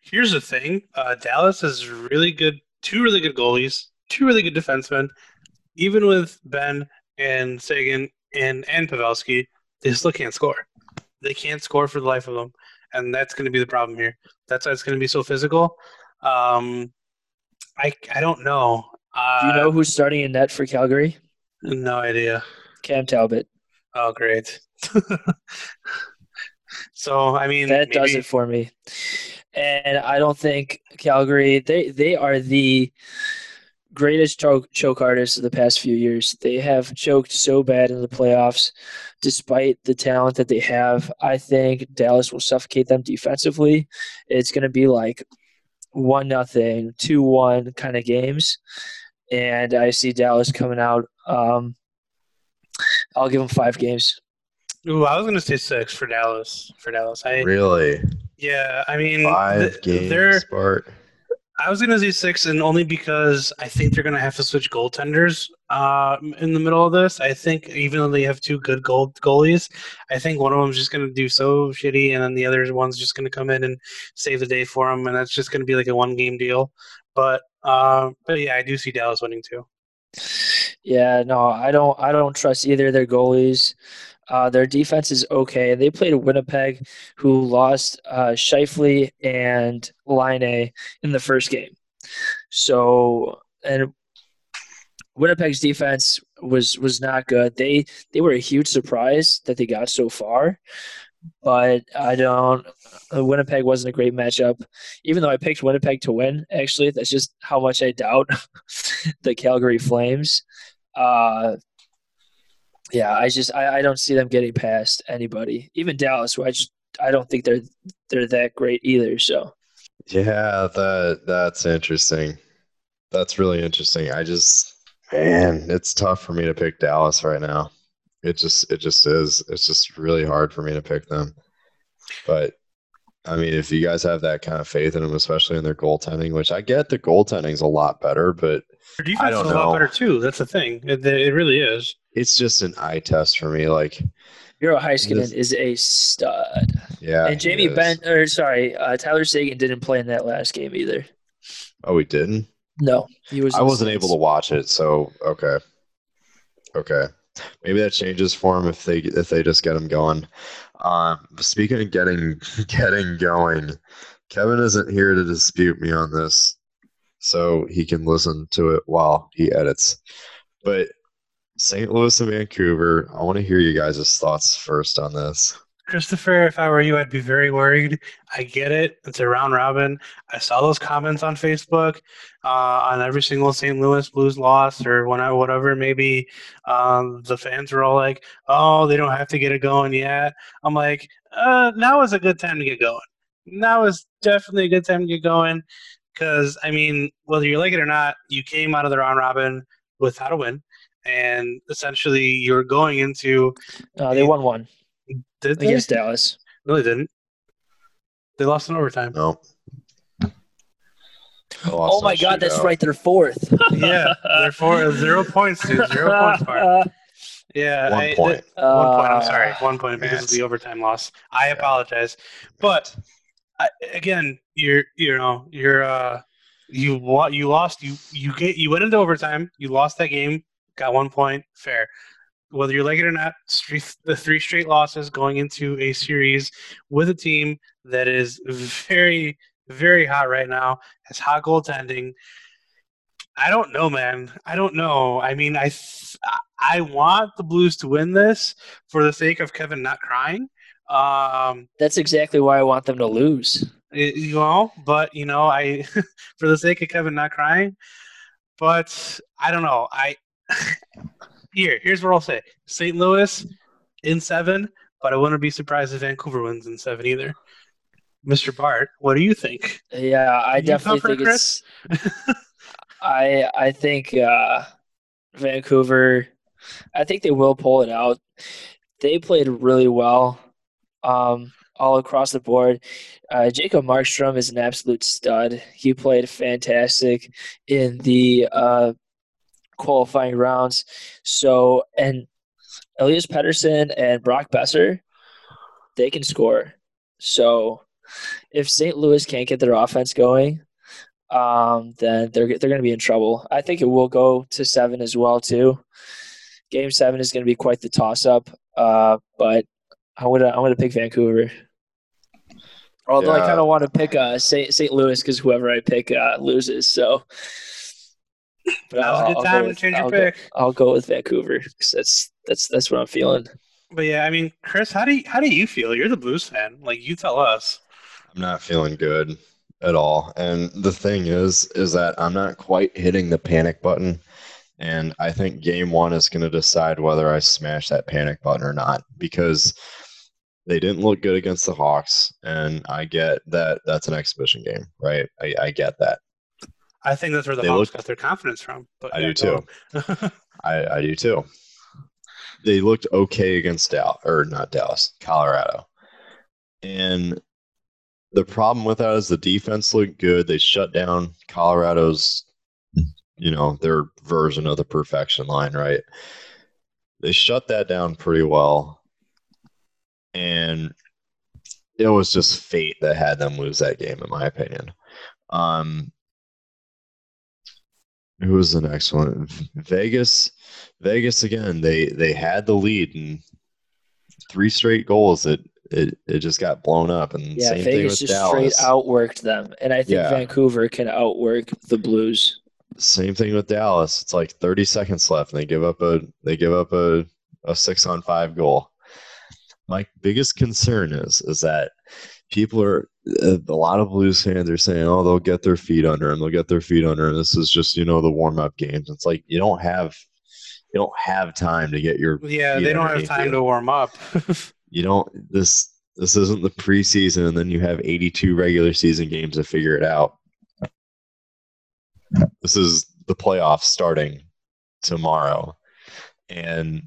Here's the thing: uh, Dallas is really good. Two really good goalies, two really good defensemen. Even with Benn and Seguin and and Pavelski, they still can't score. They can't score for the life of them, and that's going to be the problem here. That's why it's going to be so physical. Um, I I don't know. Uh, Do you know who's starting in net for Calgary? No idea. Cam Talbot. Oh, great. [laughs] so I mean, That does it for me. And I don't think Calgary they they are the greatest choke choke artists of the past few years. They have choked so bad in the playoffs, despite the talent that they have. I think Dallas will suffocate them defensively. It's going to be like one nothing, two one kind of games, and I see Dallas coming out. Um, I'll give them five games. Ooh, I was going to say six for Dallas. For Dallas, I Really, yeah. I mean, five th- they're games, Bart. I was gonna say six, and only because I think they're gonna have to switch goaltenders uh, in the middle of this. I think even though they have two good goal goalies, I think one of them's just gonna do so shitty, and then the other one's just gonna come in and save the day for them, and that's just gonna be like a one game deal. But uh, but yeah, I do see Dallas winning too. Yeah, no, I don't. I don't trust either of their goalies. Uh, their defense is okay. They played Winnipeg, who lost uh, Scheifele and Laine in the first game. So, and Winnipeg's defense was was not good. They they were a huge surprise that they got so far, but I don't. Winnipeg wasn't a great matchup, even though I picked Winnipeg to win. Actually, that's just how much I doubt [laughs] the Calgary Flames. Uh, yeah, I just I, I don't see them getting past anybody, even Dallas, who I just I don't think they're they're that great either. So yeah, that that's interesting. That's really interesting. I just man, it's tough for me to pick Dallas right now. It just it just is. It's just really hard for me to pick them. But I mean, if you guys have that kind of faith in them, especially in their goaltending, which I get the goaltending's a lot better, but Their defense I don't is a lot know. better too. That's the thing. It, it really is. it's just an eye test for me. Like, Miro Heiskanen This- is a stud, yeah. and he Jamie is. Benn or sorry, uh, Tyler Seguin didn't play in that last game either. Oh, we didn't. No, he was. I wasn't able to watch it, so okay, okay. Maybe that changes for him if they if they just get him going. Um, speaking of getting [laughs] getting going, Kevin isn't here to dispute me on this, so he can listen to it while he edits. But St. Louis and Vancouver, I want to hear you guys' thoughts first on this. Christopher, if I were you, I'd be very worried. I get it. It's a round robin. I saw those comments on Facebook uh, on every single St. Louis Blues loss or when I, whatever. Maybe um, the fans were all like, "Oh, they don't have to get it going yet." I'm like, uh, "Now is a good time to get going. Now is definitely a good time to get going." Because I mean, whether you like it or not, you came out of the round robin without a win, and essentially you're going into. Uh, they won one Did they? against Dallas. No, they didn't. They lost in overtime. No. Oh my God, that's right. They're fourth. [laughs] yeah, they're four zero points, dude. Zero points, Bart. [laughs] Yeah, One I- point. th- one point. I'm Uh, sorry, one point because of the overtime loss. I apologize, but I, again, you're you know you're uh you wa- you lost you you get you went into overtime. You lost that game. Got one point. Fair. Whether you like it or not, the three straight losses going into a series with a team that is very very hot right now has hot goaltending. I don't know, man. I don't know. I mean, I th- I want the Blues to win this for the sake of Kevin not crying. Um, That's exactly why I want them to lose. it- you know, but you know, I [laughs] for the sake of Kevin not crying. But I don't know. I here here's what I'll say: St. Louis in seven, but I wouldn't be surprised if Vancouver wins in seven either. Mr. Bart, what do you think? Yeah, I You definitely think it's. [laughs] I I think uh, Vancouver. I think they will pull it out. They played really well, um, all across the board. Uh, Jacob Markstrom is an absolute stud. He played fantastic in the uh, qualifying rounds. So and Elias Pettersson and Brock Boeser, they can score. So if St. Louis can't get their offense going, um, then they're they're going to be in trouble. I think it will go to seven as well too. Game seven is going to be quite the toss up, uh, but I'm gonna I'm gonna pick Vancouver. Although I kind of want to pick uh, St. St. Louis because whoever I pick uh, loses. So, but Now's a good go time to with- change your I'll go- pick. I'll go with Vancouver 'cause that's that's that's what I'm feeling. But yeah, I mean, Chris, how do you, how do you feel? You're the Blues fan. Like you tell us. I'm not feeling good at all. And the thing is, is that I'm not quite hitting the panic button. And I think game one is going to decide whether I smash that panic button or not because they didn't look good against the Hawks. And I get that that's an exhibition game, right? I, I get that. I think that's where the They Hawks look- got their confidence from. But I yeah, do too. [laughs] I, I do too. They looked okay against Dallas, or not Dallas, Colorado. And the problem with that is the defense looked good. They shut down Colorado's, you know, their version of the perfection line, right? They shut that down pretty well. And it was just fate that had them lose that game, in my opinion. Um, Who was the next one? Vegas. Vegas again. They they had the lead and three straight goals. It it, it just got blown up. And Yeah, same Vegas thing with just straight outworked them, and I think Yeah. Vancouver can outwork the Blues. Same thing with Dallas. It's like 30 seconds left, and they give up a they give up a, a six on five goal. My biggest concern is is that people are uh, a lot of Blues fans are saying, "Oh, they'll get their feet under them. They'll get their feet under them. This is just you know the warm up games." It's like you don't have you don't have time to get your Yeah, they don't have time you. to warm up. [laughs] you don't this this isn't the preseason and then you have 82 regular season games to figure it out this is the playoffs starting tomorrow and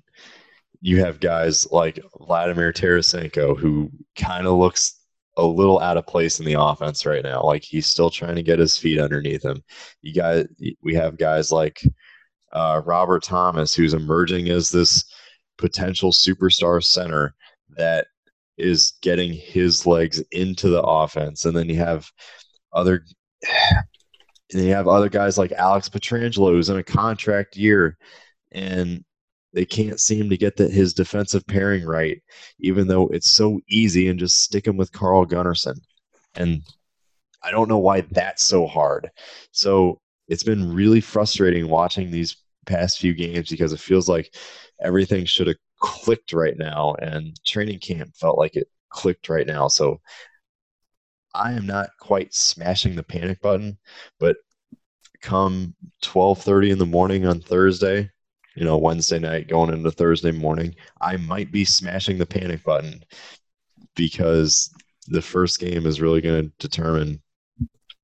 you have guys like Vladimir Tarasenko who kind of looks a little out of place in the offense right now. Like he's still trying to get his feet underneath him. You got we have guys like uh, Robert Thomas who's emerging as this potential superstar center that is getting his legs into the offense. And then you have other [sighs] and you have other guys like Alex Pietrangelo who's in a contract year. And they can't seem to get the, his defensive pairing right, even though it's so easy and just stick him with Carl Gunnarsson. And I don't know why that's so hard. So it's been really frustrating watching these past few games because it feels like everything should have clicked right now and training camp felt like it clicked right now so i am not quite smashing the panic button but come 12:30 in the morning on thursday you know wednesday night going into thursday morning i might be smashing the panic button because the first game is really going to determine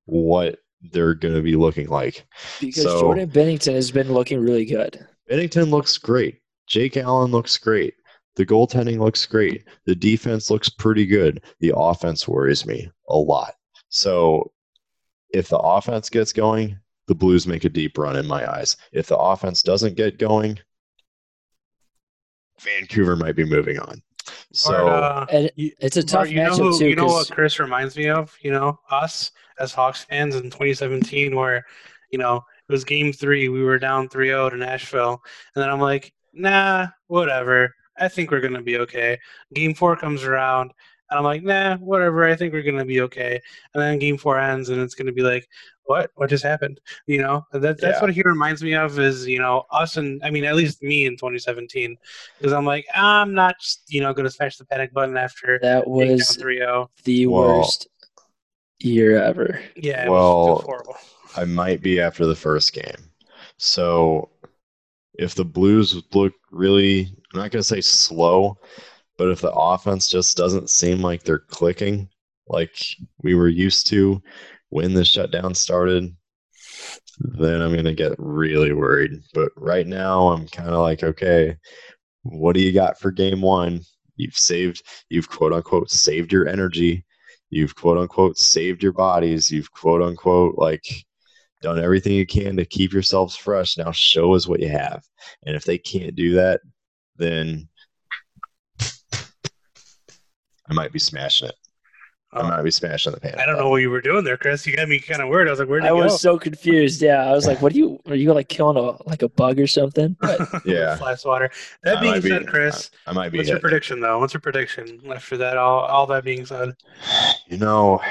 what they're going to be looking like Because So- Jordan Binnington has been looking really good. Binnington looks great. Jake Allen looks great. The goaltending looks great. The defense looks pretty good. The offense worries me a lot. So if the offense gets going, the Blues make a deep run in my eyes. If the offense doesn't get going, Vancouver might be moving on. So Bart, uh, And it's a Bart, tough you know matchup who, too. You know 'cause- what Chris reminds me of? You know, us as Hawks fans in 2017, where you know it was Game Three, we were down 3-0 to Nashville, and then I'm like, nah, whatever. I think we're gonna be okay. Game Four comes around, and I'm like, nah, whatever. I think we're gonna be okay. And then Game Four ends, and it's gonna be like, what? What just happened? You know, that that's Yeah. what he reminds me of. Is you know us and I mean at least me in 2017, because I'm like, I'm not, you know, gonna smash the panic button after that was 3-0. the Well- worst year ever. Yeah, it Well, was horrible. I might be after the first game. So if the Blues look really, I'm not going to say slow, but if the offense just doesn't seem like they're clicking like we were used to when the shutdown started, then I'm going to get really worried. But right now, I'm kind of like, okay, what do you got for game one? You've saved, you've quote unquote saved your energy. You've quote unquote saved your bodies. You've quote unquote like done everything you can to keep yourselves fresh. Now show us what you have. And if they can't do that, then I might be smashing it. I Oh. might be smashing the pan. I don't know what you were doing there, Chris. You got me kind of weird. I was like, where'd you go? I was go? so confused. Yeah, I was like, "What are you? Are you like killing a like a bug or something?" [laughs] But Yeah. Fly swatter. That I being might be- said, Chris, I might be what's your prediction though? What's your prediction after that? All, all that being said, You know,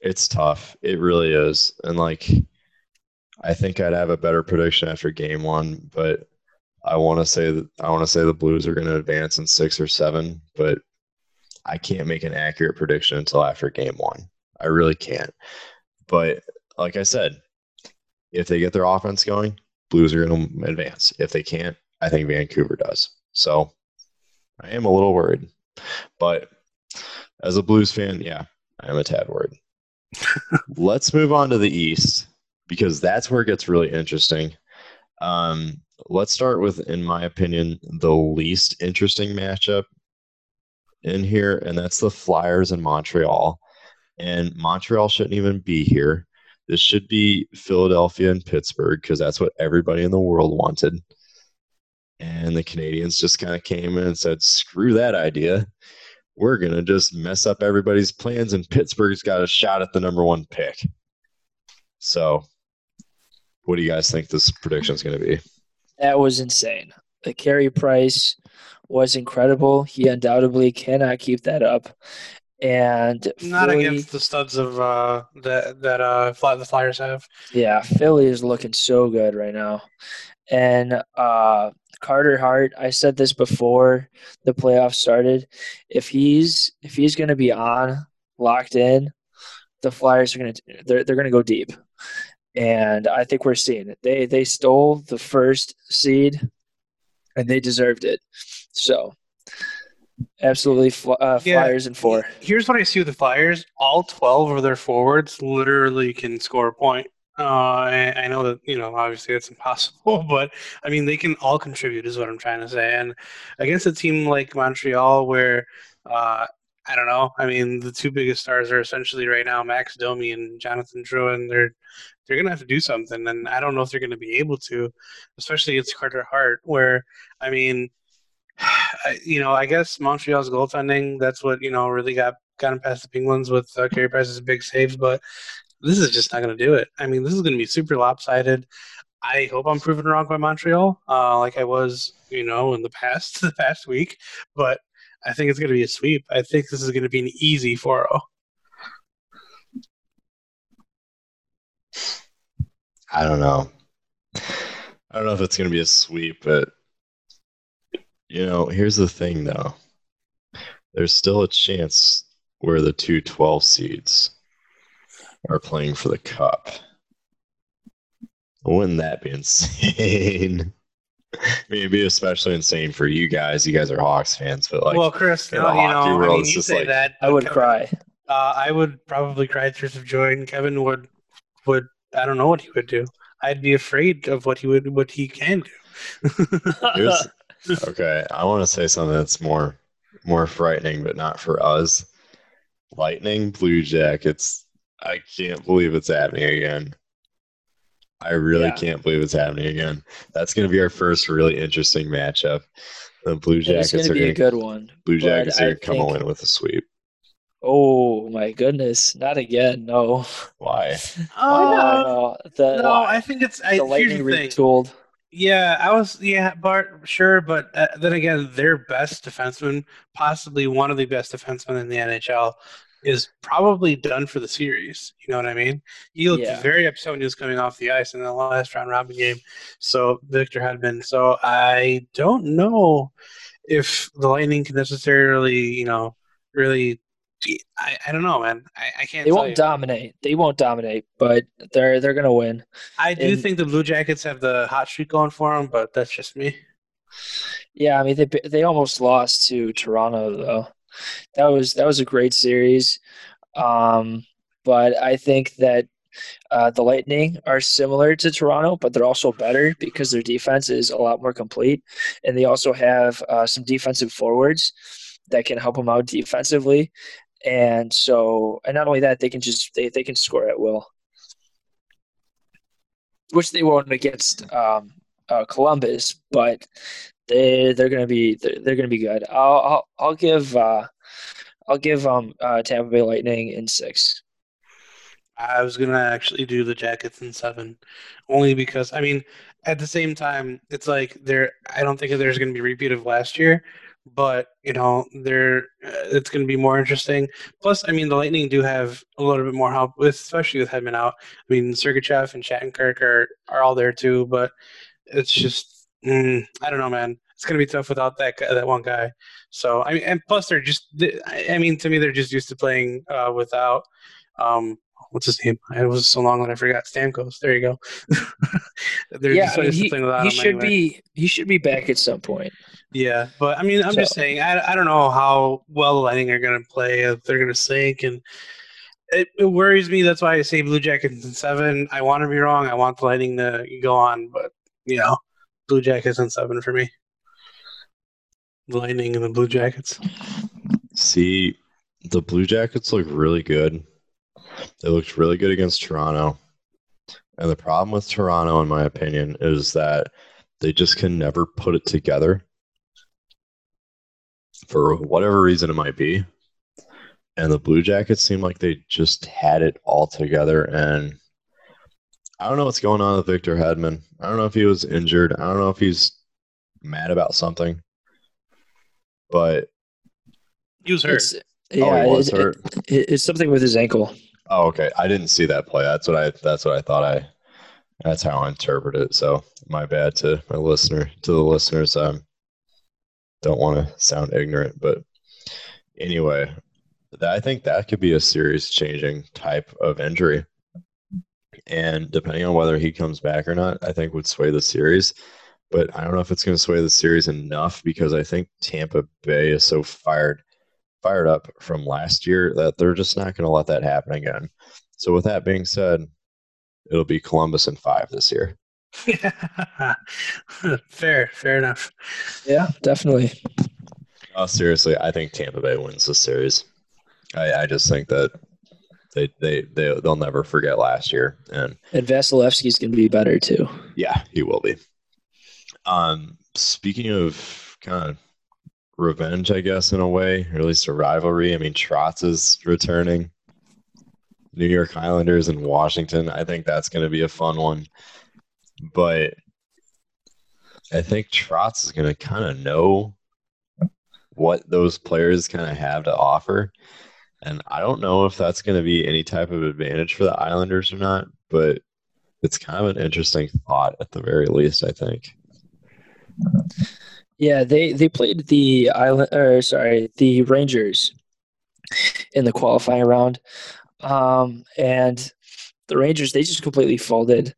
it's tough. It really is. And like, I think I'd have a better prediction after game one, but I want to say that I want to say the Blues are going to advance in six or seven, but I can't make an accurate prediction until after game one. I really can't. But like I said, if they get their offense going, Blues are going to advance. If they can't, I think Vancouver does. So I am a little worried, but as a Blues fan, yeah, I am a tad worried. [laughs] Let's move on to the East because that's where it gets really interesting. Um, let's start with, in my opinion, the least interesting matchup in here, and that's the Flyers in Montreal. And Montreal shouldn't even be here. This should be Philadelphia and Pittsburgh because that's what everybody in the world wanted. And the Canadiens just kind of came in and said, screw that idea we're going to just mess up everybody's plans, and Pittsburgh's got a shot at the number one pick. So what do you guys think this prediction is going to be? That was insane. The Carey Price was incredible. He undoubtedly cannot keep that up. And Not Philly- against the studs of uh, that that uh, the Flyers have. Yeah, Philly is looking so good right now. And uh, Carter Hart, I said this before the playoffs started. If he's if he's going to be on locked in, the Flyers are going to they're they're going to go deep. And I think we're seeing it. They they stole the first seed, and they deserved it. So, absolutely, fl- uh, Yeah. Flyers in four. Here's what I see with the Flyers: all twelve of their forwards literally can score a point. Uh, I, I know that you know obviously it's [laughs] impossible, but I mean they can all contribute, is what I'm trying to say. And against a team like Montreal, where uh, I don't know, I mean the two biggest stars are essentially right now Max Domi and Jonathan Drouin. They're they're gonna have to do something, and I don't know if they're gonna be able to, especially against Carter Hart, where I mean. [sighs] You know, I guess Montreal's goaltending, that's what, you know, really got gotten past the Penguins with uh, Carey Price's big saves, but this is just not going to do it. I mean, this is going to be super lopsided. I hope I'm proven wrong by Montreal, uh, like I was, you know, in the past, [laughs] the past week, but I think it's going to be a sweep. I think this is going to be an easy oh. 4 0. I don't know. I don't know if it's going to be a sweep, but you know, here's the thing though. There's still a chance where the two 12 seeds are playing for the cup. Wouldn't that be [laughs] insane? I mean, it'd be especially insane for you guys. You guys are Hawks fans, but like, well, Chris, in uh, you know, hockey I mean, you say like- that. I would Kevin- cry. Uh, I would probably cry tears of joy, and Kevin would would I don't know what he would do. I'd be afraid of what he would what he can do. Here's- okay, I want to say something that's more more frightening, but not for us. Lightning, Blue Jackets. I can't believe it's happening again. I really Yeah. can't believe it's happening again. That's going to be our first really interesting matchup. The Blue it's Jackets going to are be a good one. Blue Jackets are going to come think- away with a sweep. Oh my goodness! Not again. No. Why? [laughs] Oh, no, the, no, I think it's I, the here's lightning retooled. thing. Yeah, I was yeah, Bart, sure, but uh, then again, their best defenseman, possibly one of the best defensemen in the NHL, is probably done for the series. You know what I mean? He looked Yeah. very upset when he was coming off the ice in the last round robin game. So Victor Hedman. So I don't know if the Lightning can necessarily, you know, really. I, I don't know, man. I, I can't. They won't you. dominate. They won't dominate, but they're they're going to win. I do and- think the Blue Jackets have the hot streak going for them, but that's just me. Yeah, I mean they they almost lost to Toronto though. That was that was a great series, um, but I think that uh, the Lightning are similar to Toronto, but they're also better because their defense is a lot more complete, and they also have uh, some defensive forwards that can help them out defensively. And so, and not only that, they can just they, they can score at will, which they won't against um, uh, Columbus, but they they're gonna be they're, they're gonna be good. I'll I'll, I'll give uh, I'll give um uh, Tampa Bay Lightning in six. I was gonna actually do the Jackets in seven, only because I mean, at the same time, it's like there. I don't think there's gonna be repeat of last year, but you know, there uh, it's gonna be more interesting. Plus, I mean, the Lightning do have a little bit more help with, especially with Hedman out. I mean, Sergachev and Shattenkirk are are all there too, but it's just mm, I don't know, man. It's gonna be tough without that that one guy. So I mean, and plus they're just. I I mean, to me, they're just used to playing uh, without. Um, what's his name? It was so long that I forgot. Stamkos. There you go. [laughs] They're yeah, I mean, he, playing he should anyway. be he should be back at some point. Yeah, but I mean, I'm just saying. I, I don't know how well the Lightning are going to play. If they're going to sink, and it, it worries me. That's why I say Blue Jackets in seven. I want to be wrong. I want the Lightning to go on, but you know, Blue Jackets in seven for me. The Lightning and the Blue Jackets. See, the Blue Jackets look really good. They looked really good against Toronto. And the problem with Toronto, in my opinion, is that they just can never put it together for whatever reason it might be. And the Blue Jackets seem like they just had it all together. And I don't know what's going on with Victor Hedman. I don't know if he was injured. I don't know if he's mad about something. But He was hurt. It's, yeah, oh, he was it- hurt. it- it's something with his ankle. Oh, okay. I didn't see that play. That's what I. That's what I thought. I. That's how I interpret it. So my bad to my listener, to the listeners. Um, don't want to sound ignorant, but anyway, I think that could be a series changing type of injury, and depending on whether he comes back or not, I think would sway the series. But I don't know if it's going to sway the series enough because I think Tampa Bay is so fired fired up from last year that they're just not going to let that happen again. So with that being said, it'll be Columbus in five this year. [laughs] fair, fair enough. Yeah, definitely. Oh, seriously, I think Tampa Bay wins this series. I, I just think that they they they they'll never forget last year, and And Vasilevskiy's going to be better too. yeah, he will be. Um, speaking of kind of revenge, I guess in a way, or at least a rivalry. I mean, Trotz is returning. New York Islanders and Washington. I think that's going to be a fun one. But I think Trotz is going to kind of know what those players kind of have to offer. And I don't know if that's going to be any type of advantage for the Islanders or not, but it's kind of an interesting thought at the very least, I think. Yeah, they they played the island or sorry, the Rangers in the qualifying round. Um and the Rangers they just completely folded.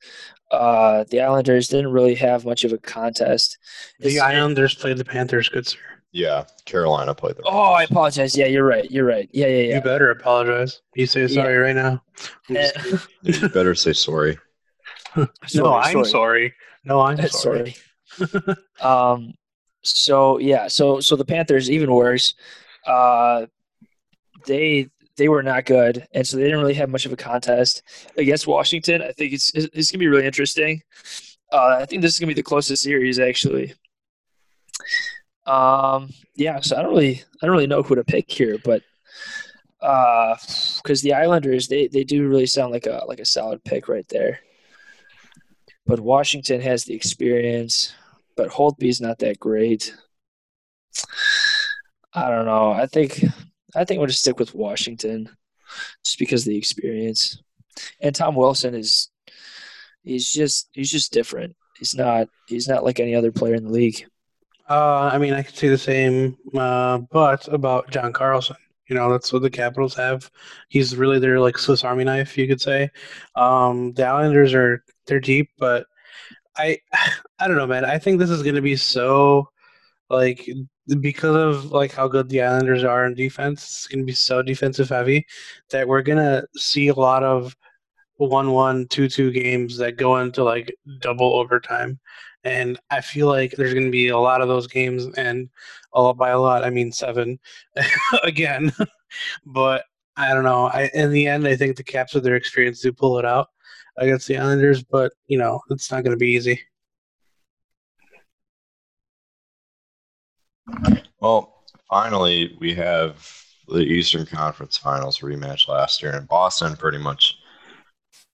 Uh the Islanders didn't really have much of a contest. The It's- Islanders played the Panthers, good sir. Yeah, Carolina played the. Oh, I apologize. Yeah, you're right. You're right. Yeah, yeah, yeah. You better apologize. You say sorry right now. I'm just kidding. you better say sorry. [laughs] no, I'm sorry. No, I'm [laughs] sorry. sorry. [laughs] um so yeah so so the panthers even worse uh they they were not good and so they didn't really have much of a contest against washington. I think it's it's, gonna be really interesting. Uh i think this is gonna be the closest series actually. Um yeah so i don't really i don't really know who to pick here but uh because the islanders they they do really sound like a like a solid pick right there. But Washington has the experience, but Holtby's not that great. I don't know. I think I think we'll just stick with Washington just because of the experience. And Tom Wilson is he's just he's just different. He's not he's not like any other player in the league. Uh, I mean, I could say the same, uh, but about John Carlson. You know, that's what the Capitals have. He's really their like Swiss Army knife, you could say. Um, the Islanders are they're deep, but I I don't know, man. I think this is going to be so like because of like how good the Islanders are in defense. It's going to be so defensive heavy that we're going to see a lot of one-one, two-two games that go into like double overtime. And I feel like there's going to be a lot of those games, and a lot by a lot, I mean seven [laughs] again. but I don't know. I in the end, I think the Caps with their experience do pull it out against the Islanders, but you know it's not going to be easy. Well, finally, we have the Eastern Conference Finals rematch last year, and Boston pretty much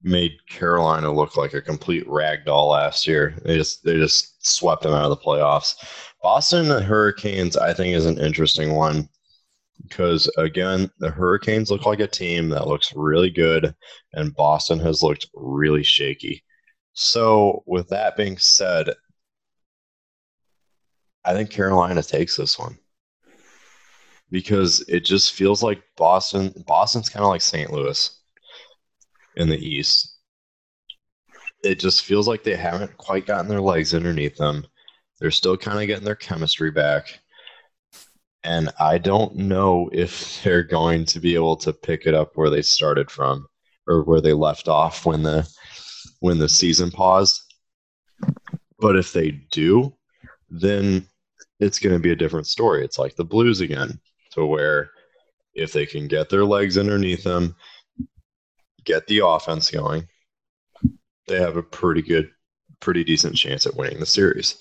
made Carolina look like a complete rag doll last year. They just they just swept them out of the playoffs. Boston Hurricanes, I think, is an interesting one because again, the Hurricanes look like a team that looks really good, and Boston has looked really shaky. So, with that being said, I think Carolina takes this one because it just feels like Boston. Boston's kind of like St. Louis in the East. It just feels like they haven't quite gotten their legs underneath them. They're still kind of getting their chemistry back. And I don't know if [laughs] they're going to be able to pick it up where they started from or where they left off when the when the season paused. But if they do, then it's going to be a different story. It's like the Blues again, to where if they can get their legs underneath them, get the offense going, they have a pretty good, pretty decent chance at winning the series.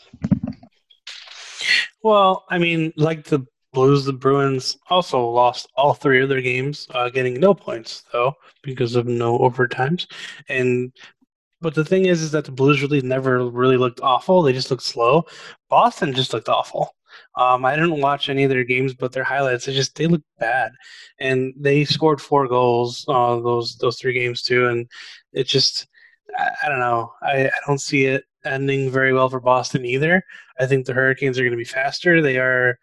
Well, I mean, like the Blues, the Bruins also lost all three of their games, uh, getting no points though because of no overtimes. And But the thing is, is that the Blues really never really looked awful. They just looked slow. Boston just looked awful. Um, I didn't watch any of their games, but their highlights, they just they looked bad, and they scored four goals uh, those those three games too, and it just I, I don't know. I, I don't see it ending very well for Boston either. I think the Hurricanes are going to be faster. They are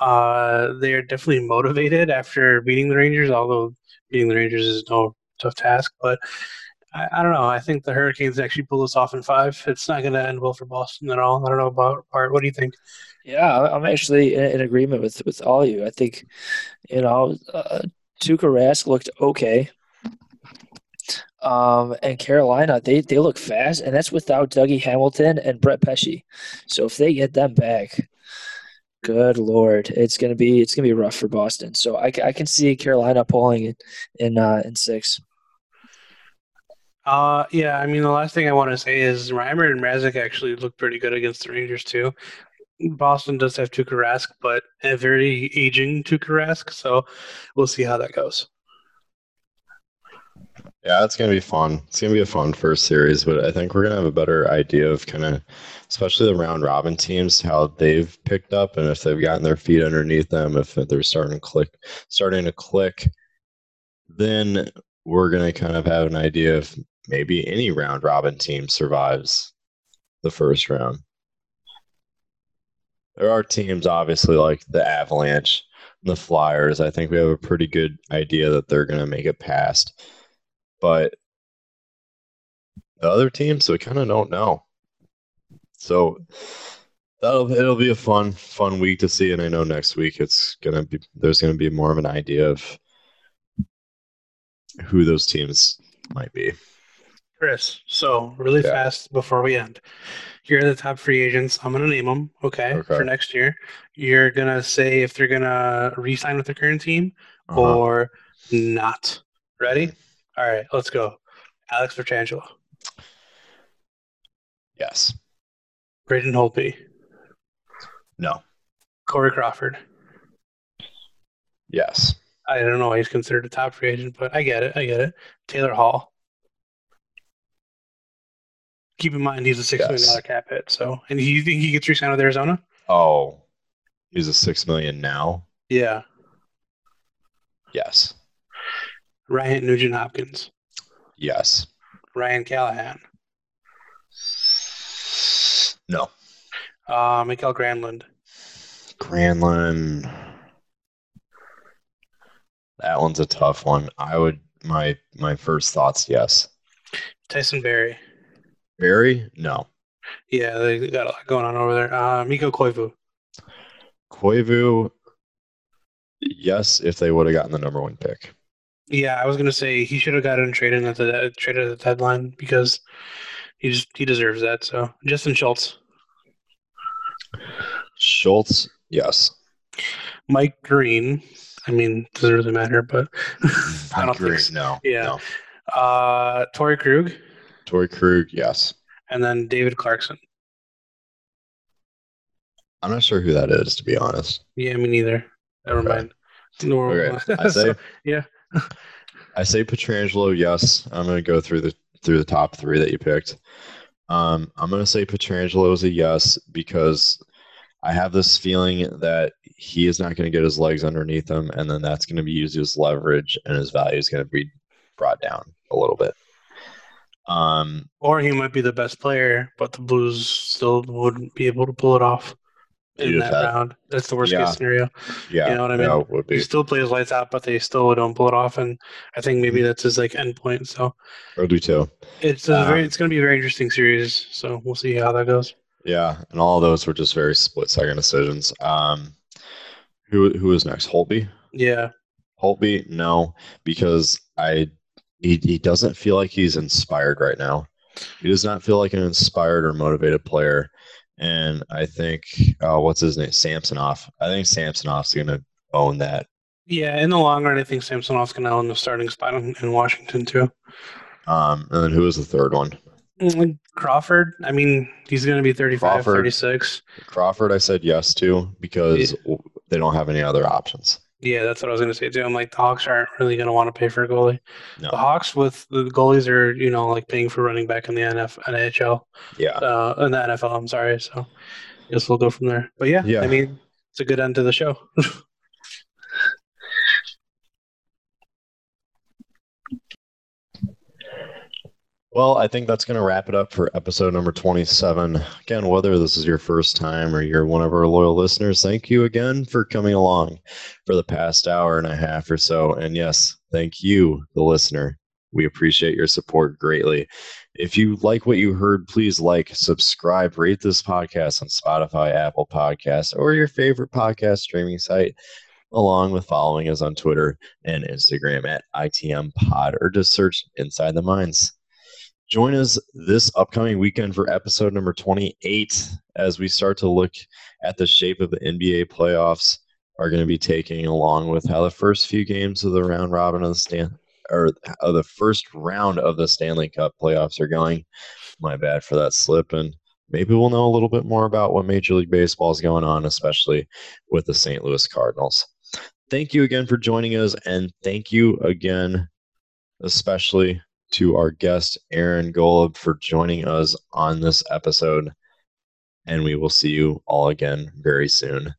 uh, they are definitely motivated after beating the Rangers, although beating the Rangers is no tough task. But I, I don't know. I think the Hurricanes actually pull this off in five. It's not going to end well for Boston at all. I don't know about Bart. What do you think? Yeah, I'm actually in, agreement with with all you. I think, you know, uh, Tuukka Rask looked okay. Um, and Carolina, they, they look fast, and that's without Dougie Hamilton and Brett Pesce. So if they get them back, good lord, it's gonna be it's gonna be rough for Boston. So I, I can see Carolina pulling in in, uh, in six. Uh, yeah, I mean, the last thing I want to say is Reimer and Mrazek actually look pretty good against the Rangers too. Boston does have Tuukka Rask, but a very aging Tuukka Rask, so we'll see how that goes. Yeah, it's gonna be fun. It's gonna be a fun first series, but I think we're gonna have a better idea of kind of, especially the round robin teams, how they've picked up and if they've gotten their feet underneath them, if they're starting to click, starting to click. Then we're gonna kind of have an idea of maybe any round robin team survives the first round. There are teams, obviously, like the Avalanche, and the Flyers. I think we have a pretty good idea that they're gonna make it past but the other teams we kind of don't know. So that'll it'll be a fun fun week to see, and I know next week it's gonna be there's gonna be more of an idea of who those teams might be. Chris, so really Yeah. fast before we end, here are the top free agents. I'm gonna name them, okay, Okay. for next year. You're gonna say if they're gonna re-sign with their current team Uh-huh. or not. Ready? All right, let's go. Alex Pietrangelo, Yes. Braden Holtby, No. Corey Crawford. Yes. I don't know why he's considered a top free agent, but I get it. I get it. Taylor Hall. Keep in mind he's a six million Yes. dollar cap hit. So, and you think he gets re-signed with Arizona? Oh, he's a six million now. Yeah. Yes. Ryan Nugent Hopkins, Yes. Ryan Callahan, No. uh, Mikael Granlund, Granlund. That one's a tough one. I would my my first thoughts yes. Tyson Barrie. Barrie? No. Yeah, they got a lot going on over there. Uh, Mikko Koivu. Koivu, yes, if they would have gotten the number one pick. Yeah, I was gonna say he should have gotten traded at the traded at the deadline because he just he deserves that. So Justin Schultz, Schultz, yes. Mike Green. I mean, doesn't really matter, but [laughs] I don't Agree. think so. No. Yeah. No. Uh, Torrey Krug, Torrey Krug, yes. and then David Clarkson. I'm not sure who that is, to be honest. Yeah, me neither. Never Okay. mind. Okay. [laughs] I say so, yeah. I say Pietrangelo, yes. I'm gonna go through the through the top three that you picked. Um, I'm gonna say Pietrangelo is a yes because I have this feeling that he is not gonna get his legs underneath him, and then that's gonna be used as leverage, and his value is gonna be brought down a little bit. Um, Or he might be the best player, but the Blues still wouldn't be able to pull it off in You'd that round. That's the worst Yeah. case scenario. yeah, You know what I mean? yeah, He still plays lights out, but they still don't pull it off, and I think maybe that's his like end point. So I do too. it's a very, Um, it's going to be a very interesting series. So we'll see how that goes. Yeah, and all those were just very split second decisions. Um, who who is next? Holtby. Yeah, Holtby, no, because I he, he doesn't feel like he's inspired right now. He does not feel like an inspired or motivated player. And I think uh, what's his name? Samsonov. I think Samsonov's gonna own that. yeah. In the long run, I think Samsonov's going to own the starting spot in, in Washington too. Um, and then who is the third one? Mm, Crawford. I mean, he's going to be 35, Crawford. 36. Crawford. I said yes to because they don't have any other options. Yeah, that's what I was going to say too. I'm like the Hawks aren't really going to want to pay for a goalie. No. The Hawks with the goalies are you know like paying for running back in the NF, NHL, Yeah. uh, in the NFL. I'm sorry. So I guess we'll go from there. But yeah, Yeah. I mean it's a good end to the show. [laughs] Well, I think that's going to wrap it up for episode number 27. Again, whether this is your first time or you're one of our loyal listeners, thank you again for coming along for the past hour and a half or so. And yes, thank you, the listener. We appreciate your support greatly. If you like what you heard, please like, subscribe, rate this podcast on Spotify, Apple Podcasts, or your favorite podcast streaming site, along with following us on Twitter and Instagram at ITM Pod, or just search Inside the Minds. Join us this upcoming weekend for episode number 28 as we start to look at the shape of the NBA playoffs are going to be taking along with how the first few games of the round robin of the Stan or the first round of the Stanley Cup playoffs are going. My bad for that slip and maybe we'll know a little bit more about what Major League Baseball is going on especially with the St. Louis Cardinals. Thank you again for joining us and thank you again especially to our guest, Aaron Golub, for joining us on this episode. And we will see you all again very soon.